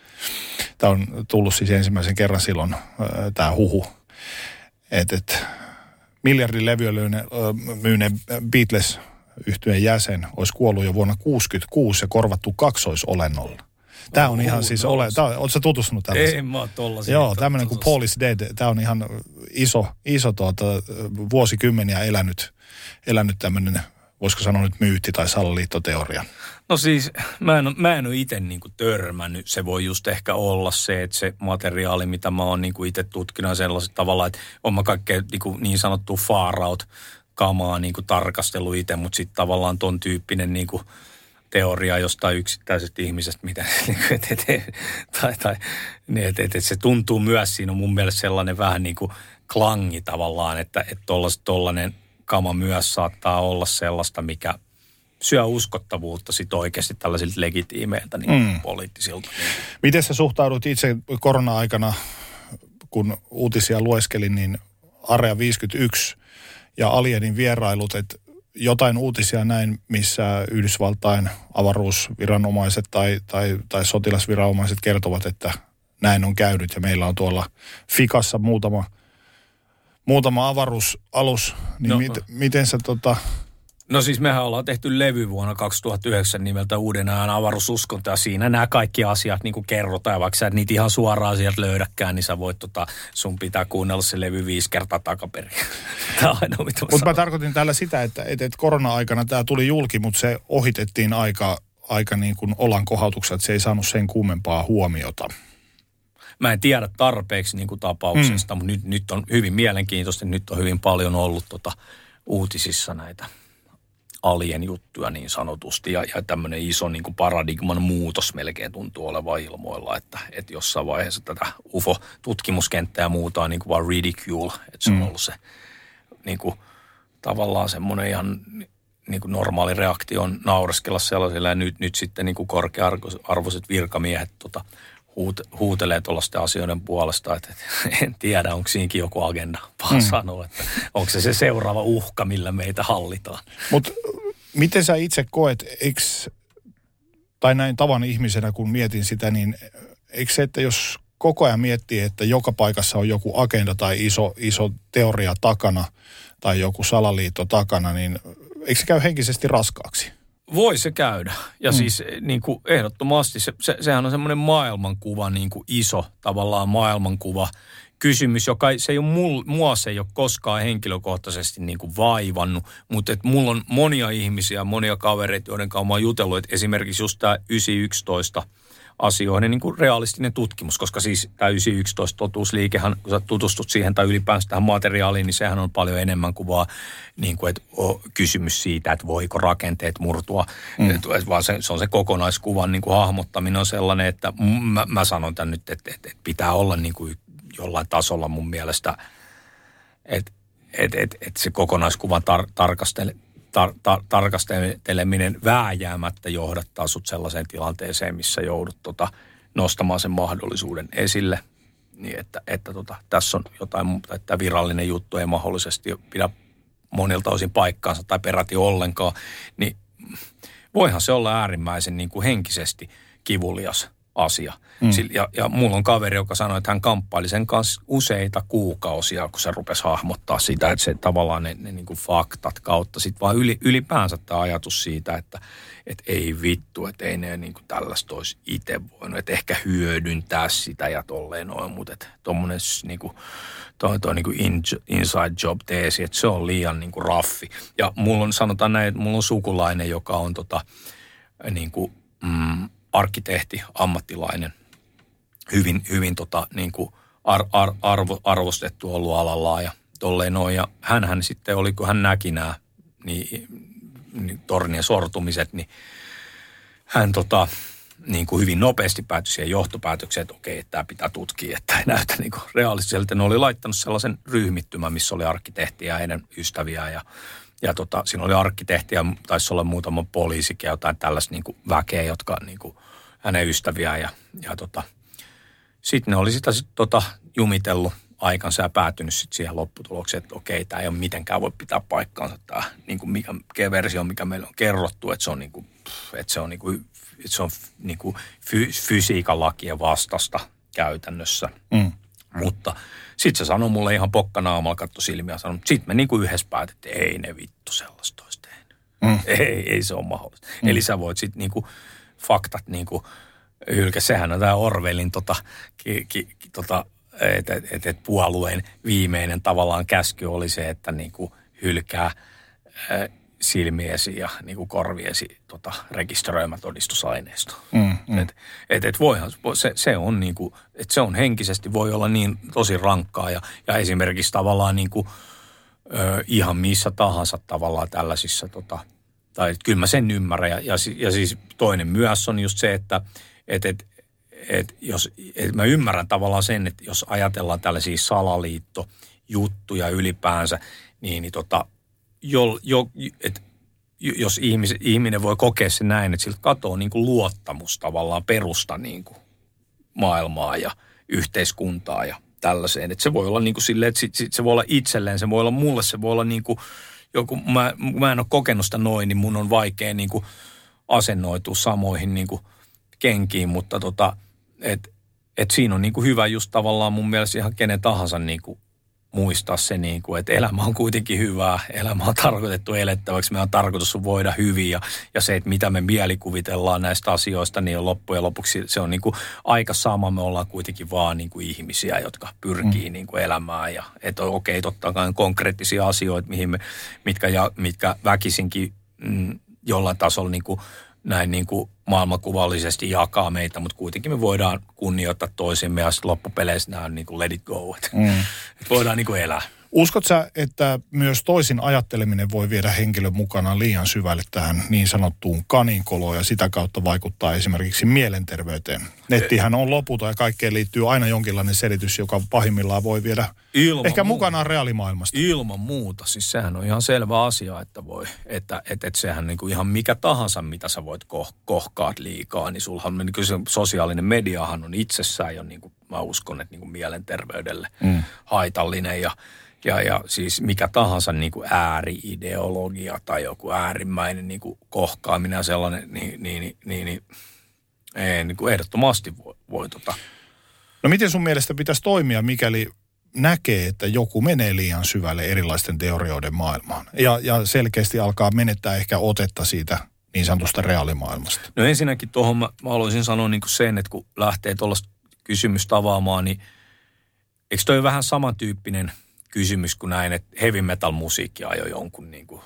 Tämä on tullut siis ensimmäisen kerran silloin tämä huhu, että et, miljardin levyä myyneen Beatles yhtyeen jäsen olisi kuollut jo vuonna 1966 ja korvattu kaksoisolennolla. Tämä on ihan siis, knows? ole, tää, sä tutustunut tällaiseen? Ei mä oon. Joo, tämmöinen kuin Paul is Dead, tämä on ihan iso, iso tuota, vuosikymmeniä elänyt, elänyt tämmöinen, voisiko sanoa nyt myytti tai salaliittoteoria. No siis, mä en, mä en ole itse niinku törmännyt. Se voi just ehkä olla se, että se materiaali, mitä mä oon niinku itse tutkinut sellaiset tavalla, että on mä kaikkea niinku niin sanottua far out kamaa niinku tarkastellut itse, mutta sitten tavallaan ton tyyppinen niinku teoria jostain yksittäisestä ihmisestä, mitä, niinku, et, tai, tai niin, et, et, et se tuntuu myös, siinä on mun mielestä sellainen vähän niin kuin klangi tavallaan, että et tollainen kama myös saattaa olla sellaista, mikä syö uskottavuutta sit oikeasti tällaisilta legitiimeiltä niin mm. poliittisilta. Miten sä suhtaudut itse korona-aikana, kun uutisia lueskelin, niin Area 51 ja Alienin vierailut, että jotain uutisia näin, missä Yhdysvaltain avaruusviranomaiset tai, tai, tai sotilasviranomaiset kertovat, että näin on käynyt ja meillä on tuolla Fikassa muutama, muutama avaruusalus, niin No. mit, miten sä tota, No siis mehän ollaan tehty levy vuonna 2009 nimeltä Uuden ajan avaruususkonto ja siinä nämä kaikki asiat niin kuin kerrotaan. Ja vaikka sä et niitä ihan suoraan sieltä löydäkään, niin sä voit tota, sun pitää kuunnella se levy viisi kertaa takaperin. Tämä on ainoa, mitä mä Mutta mä tarkoitin tällä sitä, että, että, että korona-aikana tämä tuli julki, mutta se ohitettiin aika, aika niin kuin olan kohautuksella, että se ei saanut sen kummempaa huomiota. Mä en tiedä tarpeeksi niin kuin tapauksesta, mm. mutta nyt, nyt on hyvin mielenkiintoista. Nyt on hyvin paljon ollut tota, uutisissa näitä alien juttuja niin sanotusti. Ja, ja tämmöinen iso niin kuin paradigman muutos melkein tuntuu olevan ilmoilla, että, että jossain vaiheessa tätä UFO-tutkimuskenttää ja muuta on niin kuin vaan ridicule. Että se on ollut se niin kuin, tavallaan semmoinen ihan niin kuin normaali reaktio on naureskella sellaisilla ja nyt, nyt sitten niin kuin korkea-arvoiset virkamiehet tota, huut, huutelee tuollaisten asioiden puolesta, että, että en tiedä, onko siinäkin joku agenda, vaan mm. sanoa, että onko se se seuraava uhka, millä meitä hallitaan. Mutta miten sä itse koet, eks, tai näin tavan ihmisenä kun mietin sitä, niin eikö se, että jos koko ajan miettii, että joka paikassa on joku agenda tai iso, iso teoria takana tai joku salaliitto takana, niin eikö se käy henkisesti raskaaksi? Voi se käydä. Ja mm. siis niin kuin ehdottomasti se, se, sehän on semmoinen maailmankuva, niin kuin iso tavallaan maailmankuva kysymys, joka ei, se ei ole mul, mua se ei ole koskaan henkilökohtaisesti niin kuin vaivannut, mutta et mulla on monia ihmisiä, monia kavereita, joiden kanssa mä oon jutellut, että esimerkiksi just tämä 911 asioiden niin kuin realistinen tutkimus, koska siis tämä 911 totuusliikehän, kun sä tutustut siihen tai ylipäänsä tähän materiaaliin, niin sehän on paljon enemmän kuin vaan niin kuin, että o, kysymys siitä, että voiko rakenteet murtua, mm. et, et vaan se, se on se kokonaiskuvan niin kuin hahmottaminen on sellainen, että mä, mä sanon tämän nyt, että, että, että pitää olla niin kuin jollain tasolla mun mielestä, että et, et, et se kokonaiskuvan tar, tarkastele, tar, tar, tarkasteleminen vääjäämättä johdattaa sut sellaiseen tilanteeseen, missä joudut tota, nostamaan sen mahdollisuuden esille. Niin että, että tota, tässä on jotain, muuta, että virallinen juttu ei mahdollisesti pidä monilta osin paikkaansa tai peräti ollenkaan, niin voihan se olla äärimmäisen niin kuin henkisesti kivulias asia. Mm. Ja, ja mulla on kaveri, joka sanoi, että hän kamppaili sen kanssa useita kuukausia, kun se rupesi hahmottaa sitä, että se tavallaan ne, ne niin kuin faktat kautta. Sitten vaan yli, ylipäänsä tämä ajatus siitä, että, että ei vittu, että ei ne niin kuin tällaista olisi itse voinut, että ehkä hyödyntää sitä ja tolleen noin, mutta että tuommoinen niin kuin, toi, toi niin kuin in, inside job teesi, että se on liian niin kuin raffi. Ja mulla on, sanotaan näin, että mulla on sukulainen, joka on tota, niin kuin, mm, arkkitehti, ammattilainen, hyvin, hyvin tota, niin kuin ar, ar, arvo, arvostettu ollut alallaan ja tolleen noin. Ja hänhän sitten oli, kun hän näki nämä niin, niin tornien sortumiset, niin hän tota, niin kuin hyvin nopeasti päätyi siihen johtopäätökseen, että okei, että tämä pitää tutkia, että ei näytä niin kuin realistiselta. Ne oli laittanut sellaisen ryhmittymän, missä oli arkkitehti ja heidän ystäviä ja, ja tota, siinä oli arkkitehti ja taisi olla muutama poliisikin ja jotain tällaista niin kuin väkeä, jotka niin kuin hänen ystäviä ja, ja tota, sitten ne oli sitä sit, tota, jumitellut aikansa ja päätynyt sit siihen lopputulokseen, että okei, tämä ei ole mitenkään voi pitää paikkaansa tämä niin kuin mikä, mikä versio, mikä meillä on kerrottu, että se on, niin kuin, että se on, niin kuin, että se on niin kuin fy, fysiikan lakien vastasta käytännössä. Mm. Mutta sitten se sanoi mulle ihan pokkanaamalla, katto silmiä ja sanoi, sitten me niin kuin yhdessä päätettiin, ei ne vittu sellaista olisi tehnyt. Mm. Ei, ei se ole mahdollista. Mm. Eli sä voit sitten niin kuin faktat niin kuin hylkäsi. Sehän on tämä Orwellin tota, ki, ki, tota, että et, et puolueen viimeinen tavallaan käsky oli se, että niin kuin hylkää silmiesi ja niin kuin korviesi tota, rekisteröimätodistusaineisto. Mm, mm. Et, et, et voihan, se, se, on niin kuin, et se on henkisesti voi olla niin tosi rankkaa ja, ja esimerkiksi tavallaan niin kuin, ö, ihan missä tahansa tavallaan tällaisissa, tota, tai kyllä mä sen ymmärrän. Ja, ja, ja siis toinen myös on just se, että et, et, et jos, et mä ymmärrän tavallaan sen, että jos ajatellaan tällaisia salaliittojuttuja ylipäänsä, niin, niin tota, jo, jo, et, jos ihmis, ihminen voi kokea se näin, että siltä katoaa niin kuin luottamus tavallaan perusta niin kuin maailmaa ja yhteiskuntaa ja tällaiseen. Että se voi olla niin kuin silleen, että sit, sit se voi olla itselleen, se voi olla mulle, se voi olla niin kuin joku, mä, mä en ole kokenut sitä noin, niin mun on vaikea niin kuin asennoitua samoihin niin kuin kenkiin, mutta tota, et, et siinä on niin kuin hyvä just tavallaan mun mielestä ihan kenen tahansa niin kuin muistaa se, niin kuin, että elämä on kuitenkin hyvää, elämä on tarkoitettu elettäväksi, me on tarkoitus voida hyvin ja, ja se, että mitä me mielikuvitellaan näistä asioista, niin on loppujen lopuksi se on niin kuin aika sama, me ollaan kuitenkin vaan niin kuin ihmisiä, jotka pyrkii mm. niin kuin elämään ja että okei, okay, totta kai konkreettisia asioita, mihin me, mitkä, ja, mitkä väkisinkin mm, jollain tasolla niin kuin näin niin kuin maailmankuvallisesti jakaa meitä, mutta kuitenkin me voidaan kunnioittaa toisimme ja loppupeleissä nämä on niin kuin let it go. Mm. voidaan niin kuin elää. Uskot sä, että myös toisin ajatteleminen voi viedä henkilön mukana liian syvälle tähän niin sanottuun kaninkoloon ja sitä kautta vaikuttaa esimerkiksi mielenterveyteen? Nettihän on loputon ja kaikkeen liittyy aina jonkinlainen selitys, joka pahimmillaan voi viedä Ilman ehkä muuta. mukanaan reaalimaailmasta. Ilman muuta. Siis sehän on ihan selvä asia, että voi. Että et, et sehän niin kuin ihan mikä tahansa, mitä sä voit koh, kohkaat liikaa, niin sulhan niin kuin se sosiaalinen mediahan on itsessään jo niin kuin, mä uskon, että niin kuin mielenterveydelle mm. haitallinen ja ja, ja siis mikä tahansa niin kuin ääriideologia tai joku äärimmäinen niin kuin kohkaaminen ja sellainen, niin, niin, niin, niin, niin ei, niin kuin ehdottomasti voi, voi tota. No miten sun mielestä pitäisi toimia, mikäli näkee, että joku menee liian syvälle erilaisten teorioiden maailmaan ja, ja selkeästi alkaa menettää ehkä otetta siitä niin sanotusta reaalimaailmasta? No ensinnäkin tuohon mä, mä haluaisin sanoa niin kuin sen, että kun lähtee tuollaista kysymystä avaamaan, niin eikö toi vähän samantyyppinen – kysymys kuin näin, että heavy metal musiikki ajoi jonkun niin kuin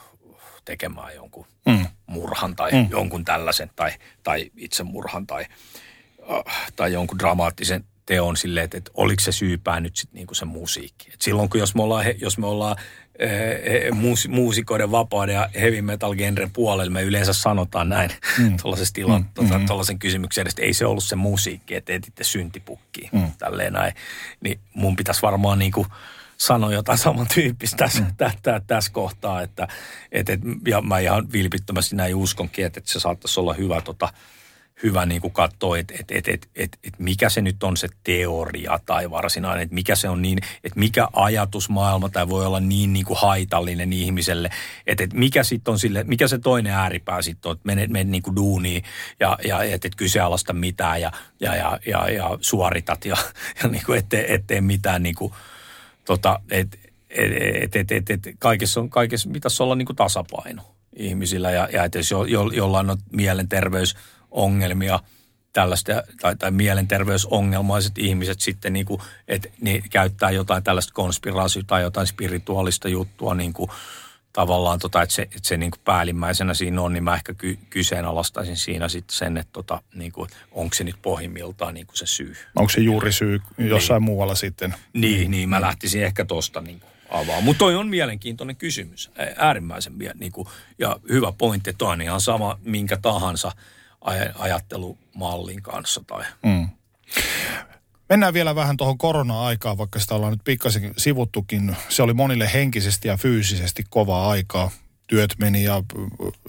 tekemään jonkun mm. murhan tai mm. jonkun tällaisen tai, tai itsemurhan tai, äh, tai jonkun dramaattisen teon silleen, että, että oliko se syypää nyt sitten niinku se musiikki. Et silloin kun jos me ollaan, jos me ollaan ee, muus, muusikoiden vapauden ja heavy metal genren puolella, me yleensä sanotaan näin mm. tuollaisessa tila, mm. tuota, mm. tuollaisen kysymyksen edestä, ei se ollut se musiikki, että etitte syntipukkiin, mm. tälleen näin. Niin mun pitäisi varmaan niinku, sanoi jotain samantyyppistä tässä, mm. tässä, tässä kohtaa. Että, et, et, ja mä ihan vilpittömästi näin uskonkin, että, että se saattaisi olla hyvä, tota, hyvä niin kuin katsoa, että et, et, et, et, et mikä se nyt on se teoria tai varsinainen, että mikä se on niin, että mikä ajatusmaailma tai voi olla niin, niin kuin haitallinen ihmiselle, että, että mikä sitten on sille, mikä se toinen ääripää sitten on, että menet, menet niin kuin duuniin ja, ja et, et kyseenalaista mitään ja, ja, ja, ja, ja suoritat ja, ja niin kuin ettei, ettei mitään niin kuin, tota, et, et, et, et, et, kaikessa, on, kaikessa pitäisi olla niin kuin tasapaino ihmisillä ja, ja että jos jo, jo, jollain on mielenterveysongelmia tällaista, tai, tai mielenterveysongelmaiset ihmiset sitten niin kuin, että ne käyttää jotain tällaista konspiraatiota tai jotain spirituaalista juttua niin kuin, tavallaan, tota, että se, että se niin kuin päällimmäisenä siinä on, niin mä ehkä ky, kyseenalaistaisin siinä sitten sen, että tota, niin kuin, onko se nyt pohjimmiltaan niin kuin se syy. Onko se juuri syy jossain niin. muualla sitten? Niin, niin mä lähtisin ehkä tuosta niin avaa. Mutta toi on mielenkiintoinen kysymys, äärimmäisen niin kuin, ja hyvä pointti, että on ihan sama minkä tahansa ajattelumallin kanssa. Tai. Mm. Mennään vielä vähän tuohon korona-aikaan, vaikka sitä ollaan nyt pikkasen sivuttukin. Se oli monille henkisesti ja fyysisesti kovaa aikaa. Työt meni ja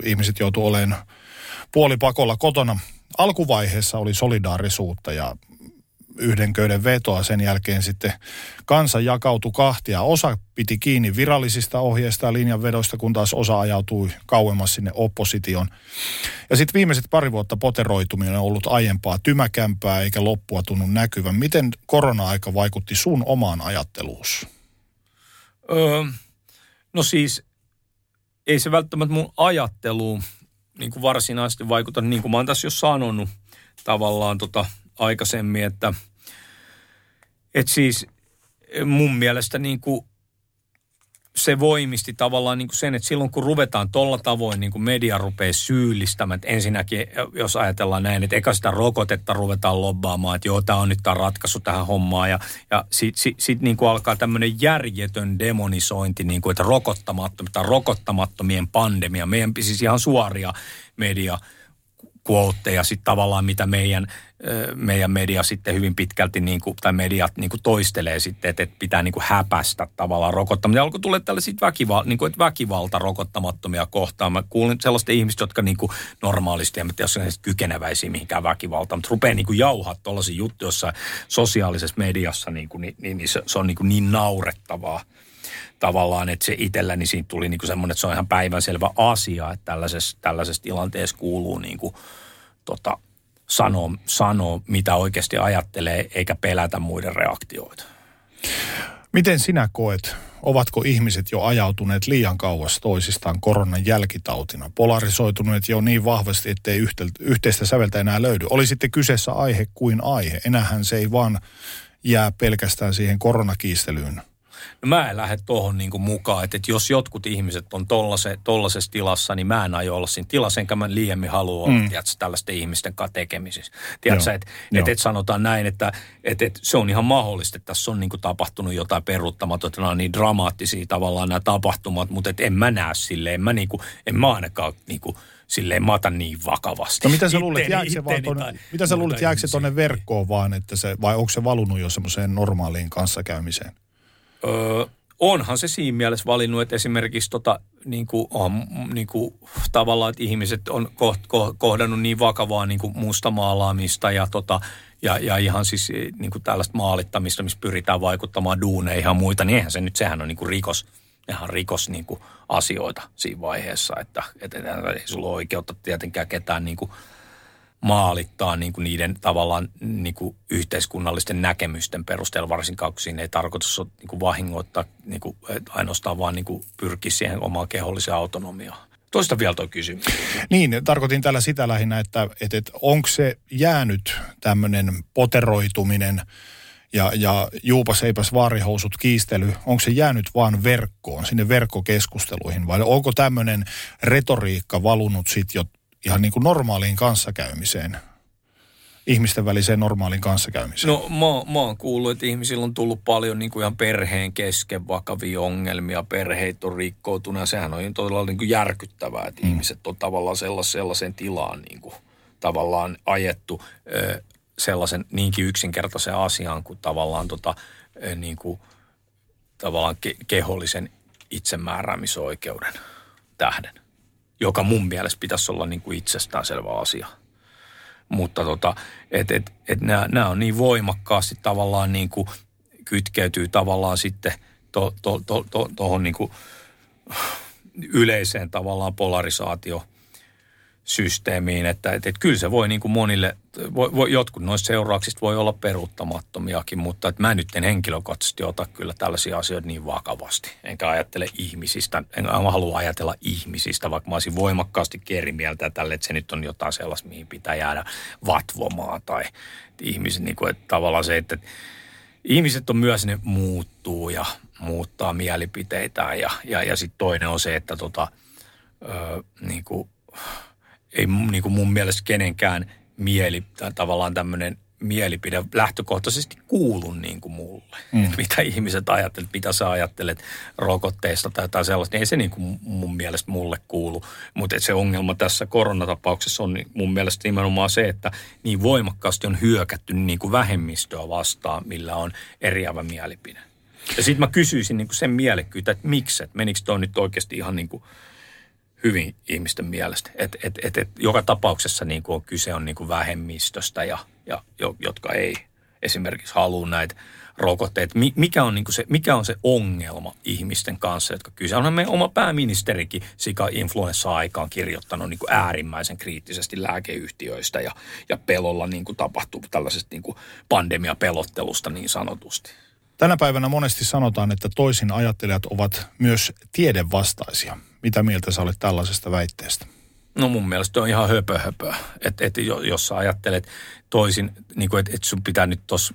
ihmiset joutu olemaan puolipakolla kotona. Alkuvaiheessa oli solidaarisuutta ja yhden köyden vetoa. Sen jälkeen sitten kansa jakautui kahtia. Osa piti kiinni virallisista ohjeista ja linjanvedoista, kun taas osa ajautui kauemmas sinne opposition. Ja sitten viimeiset pari vuotta poteroituminen on ollut aiempaa tymäkämpää eikä loppua tunnu näkyvän. Miten korona-aika vaikutti sun omaan ajatteluus? Öö, no siis ei se välttämättä mun ajatteluun niin kuin varsinaisesti vaikuta, niin kuin mä oon tässä jo sanonut – tavallaan tota aikaisemmin, että et siis mun mielestä niin kuin se voimisti tavallaan niin kuin sen, että silloin kun ruvetaan tolla tavoin niin kuin media rupeaa syyllistämään, että ensinnäkin jos ajatellaan näin, että eka sitä rokotetta ruvetaan lobbaamaan, että joo, tämä on nyt tämä ratkaisu tähän hommaan ja, ja sitten sit, sit niin alkaa tämmöinen järjetön demonisointi, niin kuin, että rokottamattomia tai rokottamattomien pandemia, meidän siis ihan suoria media quoteja sitten tavallaan, mitä meidän, meidän media sitten hyvin pitkälti, niin kuin, tai mediat niin kuin toistelee sitten, että, että pitää niin kuin häpästä tavallaan rokottamista. Alkoi tulla tällaisia väkival, niin kuin, että väkivalta rokottamattomia kohtaan. Mä kuulin sellaista ihmistä, jotka niin kuin normaalisti, en tiedä, jos kykeneväisiä mihinkään väkivaltaan, mutta rupeaa niin kuin jauhaa tuollaisia juttuja jossain sosiaalisessa mediassa, niin, kuin, niin, niin, niin se, se on niin, kuin niin naurettavaa tavallaan, että se itselläni siitä tuli niin kuin semmoinen, että se on ihan päivänselvä asia, että tällaisessa, tällaisessa tilanteessa kuuluu niin kuin, tota, sanoa, sanoa, mitä oikeasti ajattelee, eikä pelätä muiden reaktioita. Miten sinä koet, ovatko ihmiset jo ajautuneet liian kauas toisistaan koronan jälkitautina, polarisoituneet jo niin vahvasti, ettei yhteistä säveltä enää löydy? Oli sitten kyseessä aihe kuin aihe. Enähän se ei vaan jää pelkästään siihen koronakiistelyyn No mä en lähde tuohon niin mukaan, että, että jos jotkut ihmiset on tollase, tollasessa tilassa, niin mä en aio olla siinä tilassa, enkä mä liiemmin halua olla, mm. tiedätkö, tällaisten ihmisten kanssa tekemisissä. Tiedätkö, että et, et sanotaan näin, että et, et se on ihan mahdollista, että tässä on niin tapahtunut jotain peruuttamatonta, nämä on niin dramaattisia tavallaan nämä tapahtumat, mutta et en mä näe silleen, en mä, niin kuin, en mä ainakaan niin kuin, silleen mä otan niin vakavasti. No mitä sä luulet, jääkö se, vaan tonne, mitä sä luulet, jääkö se tuonne verkkoon vaan, että se, vai onko se valunut jo semmoiseen normaaliin kanssakäymiseen? Öö, onhan se siinä mielessä valinnut, että esimerkiksi tota, niin kuin, on, niin kuin, tavallaan, että ihmiset on kohdannut niin vakavaa niin kuin mustamaalaamista ja, tota, ja, ja ihan siis niin kuin tällaista maalittamista, missä pyritään vaikuttamaan duuneihin ja muita, niin eihän se nyt, sehän on niin kuin rikos, ihan rikos niin kuin asioita siinä vaiheessa, että, että ei sulla ole oikeutta tietenkään ketään niin kuin maalittaa niin kuin niiden tavallaan niin kuin yhteiskunnallisten näkemysten perusteella, varsinkaan kun siinä ei tarkoitus ole niin kuin vahingoittaa niin kuin, ainoastaan vaan niin kuin pyrkiä siihen omaan keholliseen autonomiaan. Toista vielä tuo kysymys. Niin, tarkoitin tällä sitä lähinnä, että, että, että onko se jäänyt tämmöinen poteroituminen ja, ja juupas eipäs vaarihousut kiistely, onko se jäänyt vaan verkkoon, sinne verkkokeskusteluihin vai onko tämmöinen retoriikka valunut sitten jo ihan niin kuin normaaliin kanssakäymiseen? ihmisten väliseen normaaliin kanssakäymiseen? No mä, mä oon kuullut, että ihmisillä on tullut paljon niin kuin ihan perheen kesken vakavia ongelmia, perheet on rikkoutunut ja sehän on todella niin kuin järkyttävää, että mm. ihmiset on tavallaan sellais, sellaiseen tilaan niin kuin, tavallaan ajettu ö, sellaisen niinkin yksinkertaisen asian kuin tavallaan, tota, ö, niin kuin, tavallaan ke, kehollisen itsemääräämisoikeuden tähden joka mun mielestä pitäisi olla niin kuin itsestäänselvä asia. Mutta tota, et, et, et nämä on niin voimakkaasti tavallaan niin kuin kytkeytyy tavallaan sitten tuohon to, to, to, to, niin kuin yleiseen tavallaan polarisaatio – systeemiin, että, että, että kyllä se voi niin kuin monille, voi, voi, jotkut noista seurauksista voi olla peruuttamattomiakin, mutta että mä nyt en henkilökohtaisesti ota kyllä tällaisia asioita niin vakavasti. Enkä ajattele ihmisistä, en halua ajatella ihmisistä, vaikka mä olisin voimakkaasti eri mieltä tälle, että se nyt on jotain sellaista, mihin pitää jäädä vatvomaan tai ihmiset, niin kuin, että tavallaan se, että ihmiset on myös, ne muuttuu ja muuttaa mielipiteitään ja, ja, ja sitten toinen on se, että tota, ö, niin kuin, ei niin kuin mun mielestä kenenkään mieli tai tavallaan tämmöinen mielipide lähtökohtaisesti kuulu niin kuin mulle. Mm. Mitä ihmiset ajattelet, mitä sä ajattelet rokotteista tai jotain sellaista, niin ei se niin kuin mun mielestä mulle kuulu. Mutta se ongelma tässä koronatapauksessa on mun mielestä nimenomaan se, että niin voimakkaasti on hyökätty niin kuin vähemmistöä vastaan, millä on eriävä mielipide. Ja sitten mä kysyisin niin kuin sen mielekkyyttä, että miksi, että menikö toi nyt oikeasti ihan niin kuin – hyvin ihmisten mielestä. Et, et, et, et joka tapauksessa niin kuin on kyse on niin kuin vähemmistöstä, ja, ja, jotka ei esimerkiksi halua näitä rokotteet. Mikä on, niin se, mikä on se ongelma ihmisten kanssa, jotka kyse? Onhan meidän oma pääministerikin sika influenssa-aikaan kirjoittanut niin kuin äärimmäisen kriittisesti lääkeyhtiöistä ja, ja pelolla niin kuin tapahtuu tällaisesta niin kuin pandemiapelottelusta niin sanotusti. Tänä päivänä monesti sanotaan, että toisin ajattelijat ovat myös tiedevastaisia. Mitä mieltä sä olet tällaisesta väitteestä? No mun mielestä on ihan höpö höpö. Että et, jos sä ajattelet toisin, niin että et sun pitää nyt tuossa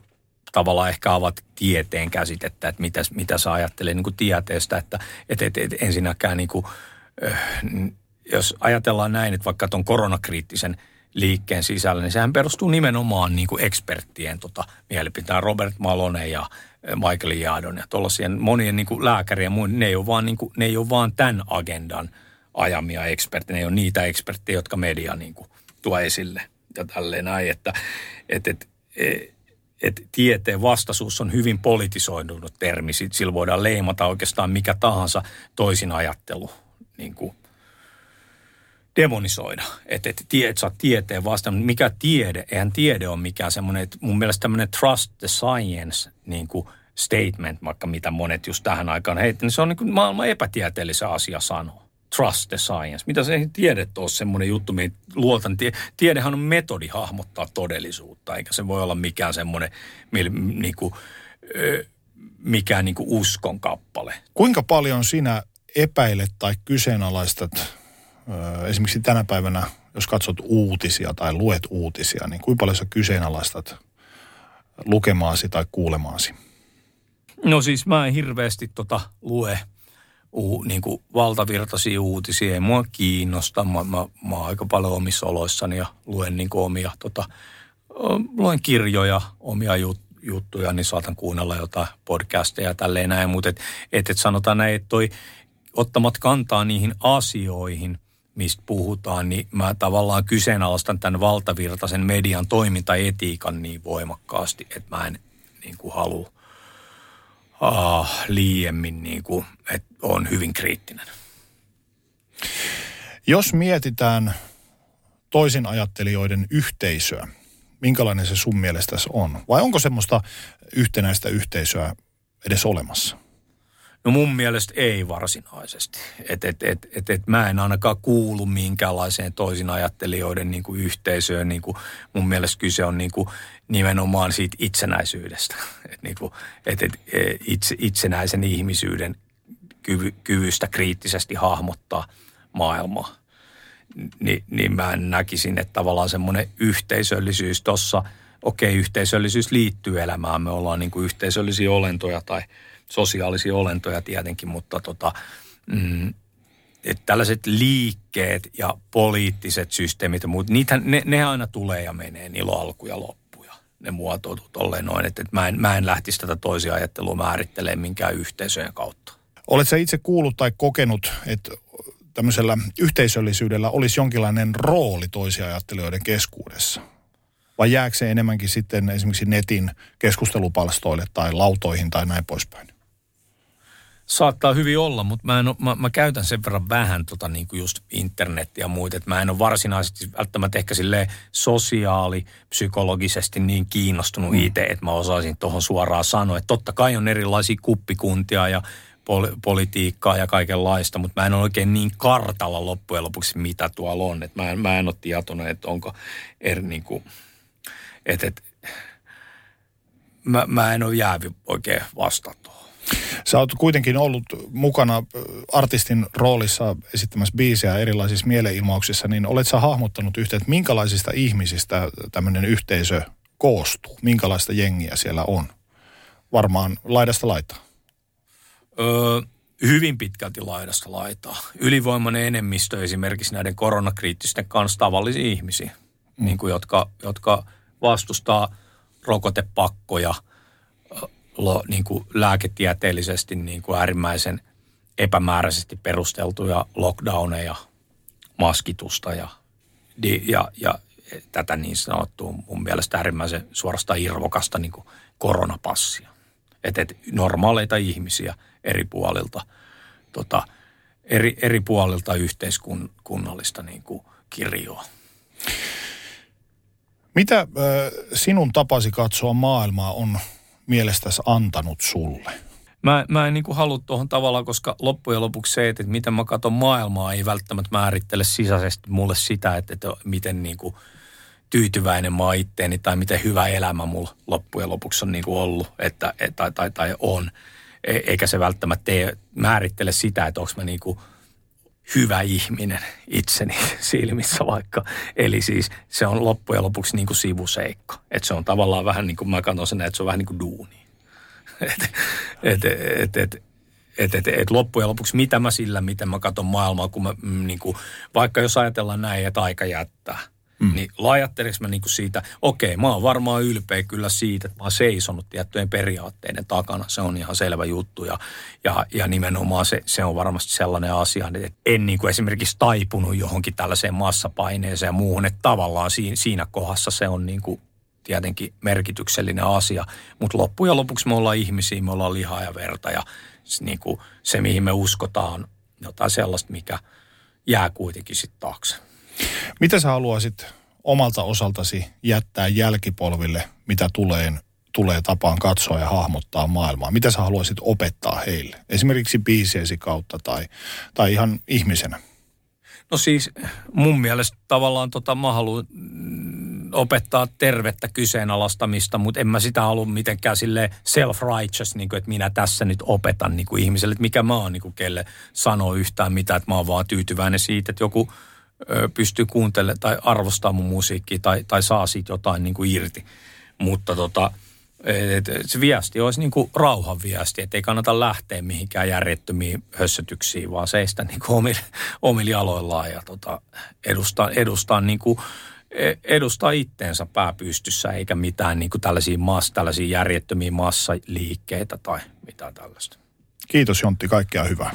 tavallaan ehkä avata tieteen käsitettä, että mitä, mitä sä ajattelet niin tieteestä, että et, et, et ensinnäkään niin kuin, äh, jos ajatellaan näin, että vaikka tuon koronakriittisen liikkeen sisällä, niin sehän perustuu nimenomaan niin kuin eksperttien tota, mielipiteen. Robert Malone ja Michael Jadon ja tuollaisia monien niin kuin lääkäriä ja muun, ne ei ole vaan, niin kuin, ne ei ole vaan tämän agendan ajamia eksperttejä. Ne ei ole niitä eksperttejä, jotka media niin kuin, tuo esille ja tälleen näin, että et, et, et, et tieteen vastaisuus on hyvin politisoidunut termi. Sillä voidaan leimata oikeastaan mikä tahansa toisin ajattelu niin kuin demonisoida. Että et, tie, et sä tieteen vastaan. Mikä tiede? Eihän tiede ole mikään semmoinen, että mun mielestä tämmöinen trust the science niin kuin statement, vaikka mitä monet just tähän aikaan heittävät, niin se on niin kuin maailman epätieteellisen asia sanoa. Trust the science. Mitä se tiede ole semmoinen juttu, mihin luotan. Tiedehän on metodi hahmottaa todellisuutta, eikä se voi olla mikään semmoinen, niin kuin, mikään niin kuin uskon kappale. Kuinka paljon sinä epäilet tai kyseenalaistat esimerkiksi tänä päivänä, jos katsot uutisia tai luet uutisia, niin kuinka paljon sä kyseenalaistat lukemaasi tai kuulemaasi? No siis mä en hirveästi tota lue u, niin kuin valtavirtaisia uutisia. Ei mua kiinnosta. Mä, mä, mä oon aika paljon omissa oloissani ja luen niin kuin omia, tota, luen kirjoja, omia jut, juttuja, niin saatan kuunnella jotain podcasteja ja tälleen näin. Mutta et, et, et sanotaan näin, että toi ottamat kantaa niihin asioihin – mistä puhutaan, niin mä tavallaan kyseenalaistan tämän valtavirtaisen median toimintaetiikan niin voimakkaasti, että mä en niin kuin halua uh, liiemmin, niin kuin, että on hyvin kriittinen. Jos mietitään toisin ajattelijoiden yhteisöä, minkälainen se sun mielestä on? Vai onko semmoista yhtenäistä yhteisöä edes olemassa? No mun mielestä ei varsinaisesti. Et, et, et, et, et mä en ainakaan kuulu minkäänlaiseen toisin ajattelijoiden niin kuin yhteisöön. Niin kuin mun mielestä kyse on niin kuin nimenomaan siitä itsenäisyydestä. Et, niin kuin, et, et, e, itse, itsenäisen ihmisyyden kyvy, kyvystä kriittisesti hahmottaa maailmaa. Ni, niin mä näkisin, että tavallaan semmoinen yhteisöllisyys tuossa, okei, okay, yhteisöllisyys liittyy elämään. Me ollaan niin kuin yhteisöllisiä olentoja tai – sosiaalisia olentoja tietenkin, mutta tota, mm, että tällaiset liikkeet ja poliittiset systeemit ja muut, niitä, ne, ne aina tulee ja menee, niillä on alku ja loppuja. Ne muotoutuu tolleen noin, että, että mä, en, mä en lähtisi tätä toisia ajattelua määrittelemään minkään yhteisöjen kautta. Oletko itse kuullut tai kokenut, että tämmöisellä yhteisöllisyydellä olisi jonkinlainen rooli toisia ajattelijoiden keskuudessa? Vai jääkö se enemmänkin sitten esimerkiksi netin keskustelupalstoille tai lautoihin tai näin poispäin? Saattaa hyvin olla, mutta mä, en ole, mä, mä käytän sen verran vähän tota niin kuin just internettiä ja muita, että mä en ole varsinaisesti välttämättä ehkä sille sosiaali, psykologisesti niin kiinnostunut mm. itse, että mä osaisin tuohon suoraan sanoa, että totta kai on erilaisia kuppikuntia ja poli- politiikkaa ja kaikenlaista, mutta mä en ole oikein niin kartalla loppujen lopuksi, mitä tuolla on. Mä, en, mä en ole tietoinen, että onko eri niin kuin, että, että mä, mä en ole jäävi oikein vastata Sä oot kuitenkin ollut mukana artistin roolissa esittämässä biisejä erilaisissa mieleilmauksissa, niin olet sä hahmottanut yhtä, että minkälaisista ihmisistä tämmöinen yhteisö koostuu? Minkälaista jengiä siellä on? Varmaan laidasta laitaa. Öö, hyvin pitkälti laidasta laitaa. Ylivoimainen enemmistö esimerkiksi näiden koronakriittisten kanssa tavallisia ihmisiä, mm. niin kuin jotka, jotka vastustaa rokotepakkoja – niin kuin lääketieteellisesti niin kuin äärimmäisen epämääräisesti perusteltuja lockdowneja, maskitusta ja, ja, ja tätä niin sanottua mun mielestä äärimmäisen suorastaan irvokasta niin kuin koronapassia. Että et normaaleita ihmisiä eri puolilta, tota, eri, eri puolilta yhteiskunnallista niin kuin kirjoa. Mitä sinun tapasi katsoa maailmaa on mielestäsi antanut sulle? Mä, mä en niin halua tuohon tavallaan, koska loppujen lopuksi se, että miten mä katson maailmaa, ei välttämättä määrittele sisäisesti mulle sitä, että, että miten niin kuin tyytyväinen mä itteeni tai miten hyvä elämä mulla loppujen lopuksi on niin kuin ollut että, tai, tai, tai on. E, eikä se välttämättä tee, määrittele sitä, että onko mä niin kuin hyvä ihminen itseni silmissä vaikka. Eli siis se on loppujen lopuksi niin kuin sivuseikka. Että se on tavallaan vähän niin kuin mä katson sen, että se on vähän niin kuin duuni. Että et, et, et, et, et, et loppujen lopuksi mitä mä sillä, miten mä katson maailmaa, kun mä mm, niin kuin, vaikka jos ajatellaan näin, että aika jättää – Mm. Niin laajatteleks mä niinku siitä, okei, mä oon varmaan ylpeä kyllä siitä, että mä oon seisonut tiettyjen periaatteiden takana. Se on ihan selvä juttu ja, ja, ja nimenomaan se, se on varmasti sellainen asia, että en niinku esimerkiksi taipunut johonkin tällaiseen massapaineeseen ja muuhun, että tavallaan siinä, siinä kohdassa se on niinku tietenkin merkityksellinen asia, mutta loppujen lopuksi me ollaan ihmisiä, me ollaan lihaa ja verta ja niin kuin se, mihin me uskotaan, jotain sellaista, mikä jää kuitenkin sitten taakse. Mitä sä haluaisit omalta osaltasi jättää jälkipolville, mitä tulee, tulee tapaan katsoa ja hahmottaa maailmaa? Mitä sä haluaisit opettaa heille? Esimerkiksi biisiesi kautta tai, tai ihan ihmisenä? No siis mun mielestä tavallaan tota, mä haluan opettaa tervettä kyseenalaistamista, mutta en mä sitä halua mitenkään sille self-righteous, niin kuin, että minä tässä nyt opetan niin kuin ihmiselle, että mikä mä oon niin kuin, kelle sanoo yhtään mitään, että mä oon vaan tyytyväinen siitä, että joku – pystyy kuuntelemaan tai arvostaa mun musiikkia tai, tai saa siitä jotain niin kuin irti. Mutta tota, et, se viesti olisi niin kuin rauhan viesti, että ei kannata lähteä mihinkään järjettömiin hössötyksiin, vaan seistä niin kuin omilla, omilla jaloillaan ja tota, edustaa, edustaa, niin kuin, e, edustaa itteensä pääpystyssä, eikä mitään niin kuin tällaisia, mass, tällaisia järjettömiä massaliikkeitä tai mitään tällaista. Kiitos Jontti, kaikkea hyvää.